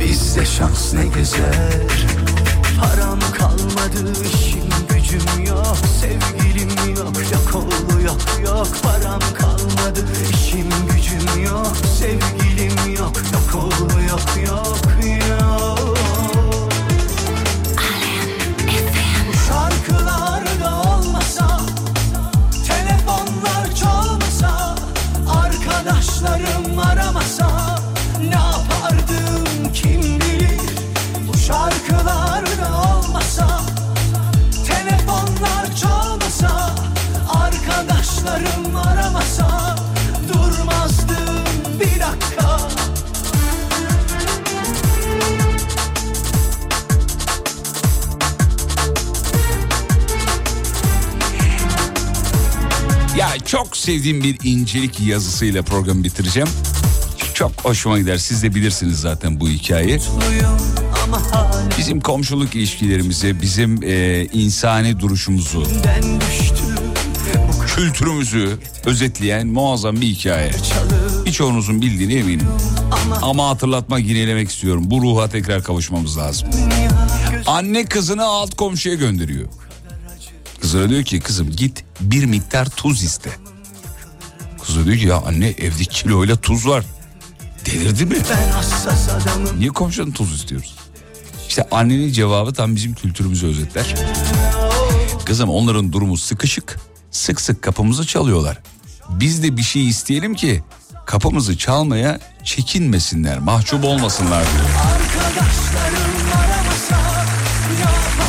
Bizde şans ne gezer? Param kalmadı işim gücüm yok. Sevgilim yok yok oldu yok yok. Param kalmadı işim gücüm yok. Sevgilim yok yok oldu yok yok yok çok sevdiğim bir incelik yazısıyla programı bitireceğim. Çok hoşuma gider. Siz de bilirsiniz zaten bu hikayeyi. Bizim komşuluk ilişkilerimizi, bizim e, insani duruşumuzu, kültürümüzü özetleyen muazzam bir hikaye. Birçoğunuzun bildiğini eminim. Ama hatırlatmak, yinelemek istiyorum. Bu ruha tekrar kavuşmamız lazım. Anne kızını alt komşuya gönderiyor. Kızına diyor ki kızım git bir miktar tuz iste. Kız da diyor ki ya anne evde kiloyla tuz var. Delirdi mi? Niye komşudan tuz istiyoruz? İşte annenin cevabı tam bizim kültürümüzü özetler. Kızım onların durumu sıkışık. Sık sık kapımızı çalıyorlar. Biz de bir şey isteyelim ki kapımızı çalmaya çekinmesinler, mahcup olmasınlar diyor.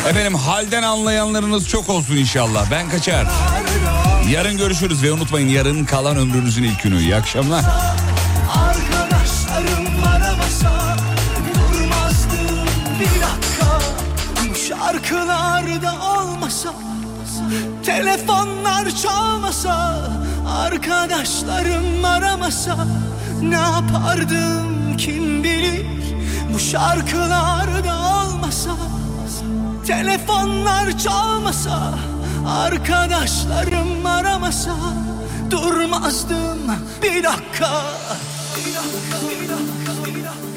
Efendim halden anlayanlarınız çok olsun inşallah. Ben kaçar. Yarın görüşürüz ve unutmayın yarın kalan ömrünüzün ilk günü. İyi akşamlar. Şarkılarda olmasa Telefonlar çalmasa Arkadaşlarım aramasa Ne yapardım kim bilir Bu şarkılarda olmasa Telefonlar çalmasa Arkadaşlarım aramasa Durmazdım. Bir dakika Bir dakika, bir dakika, bir dakika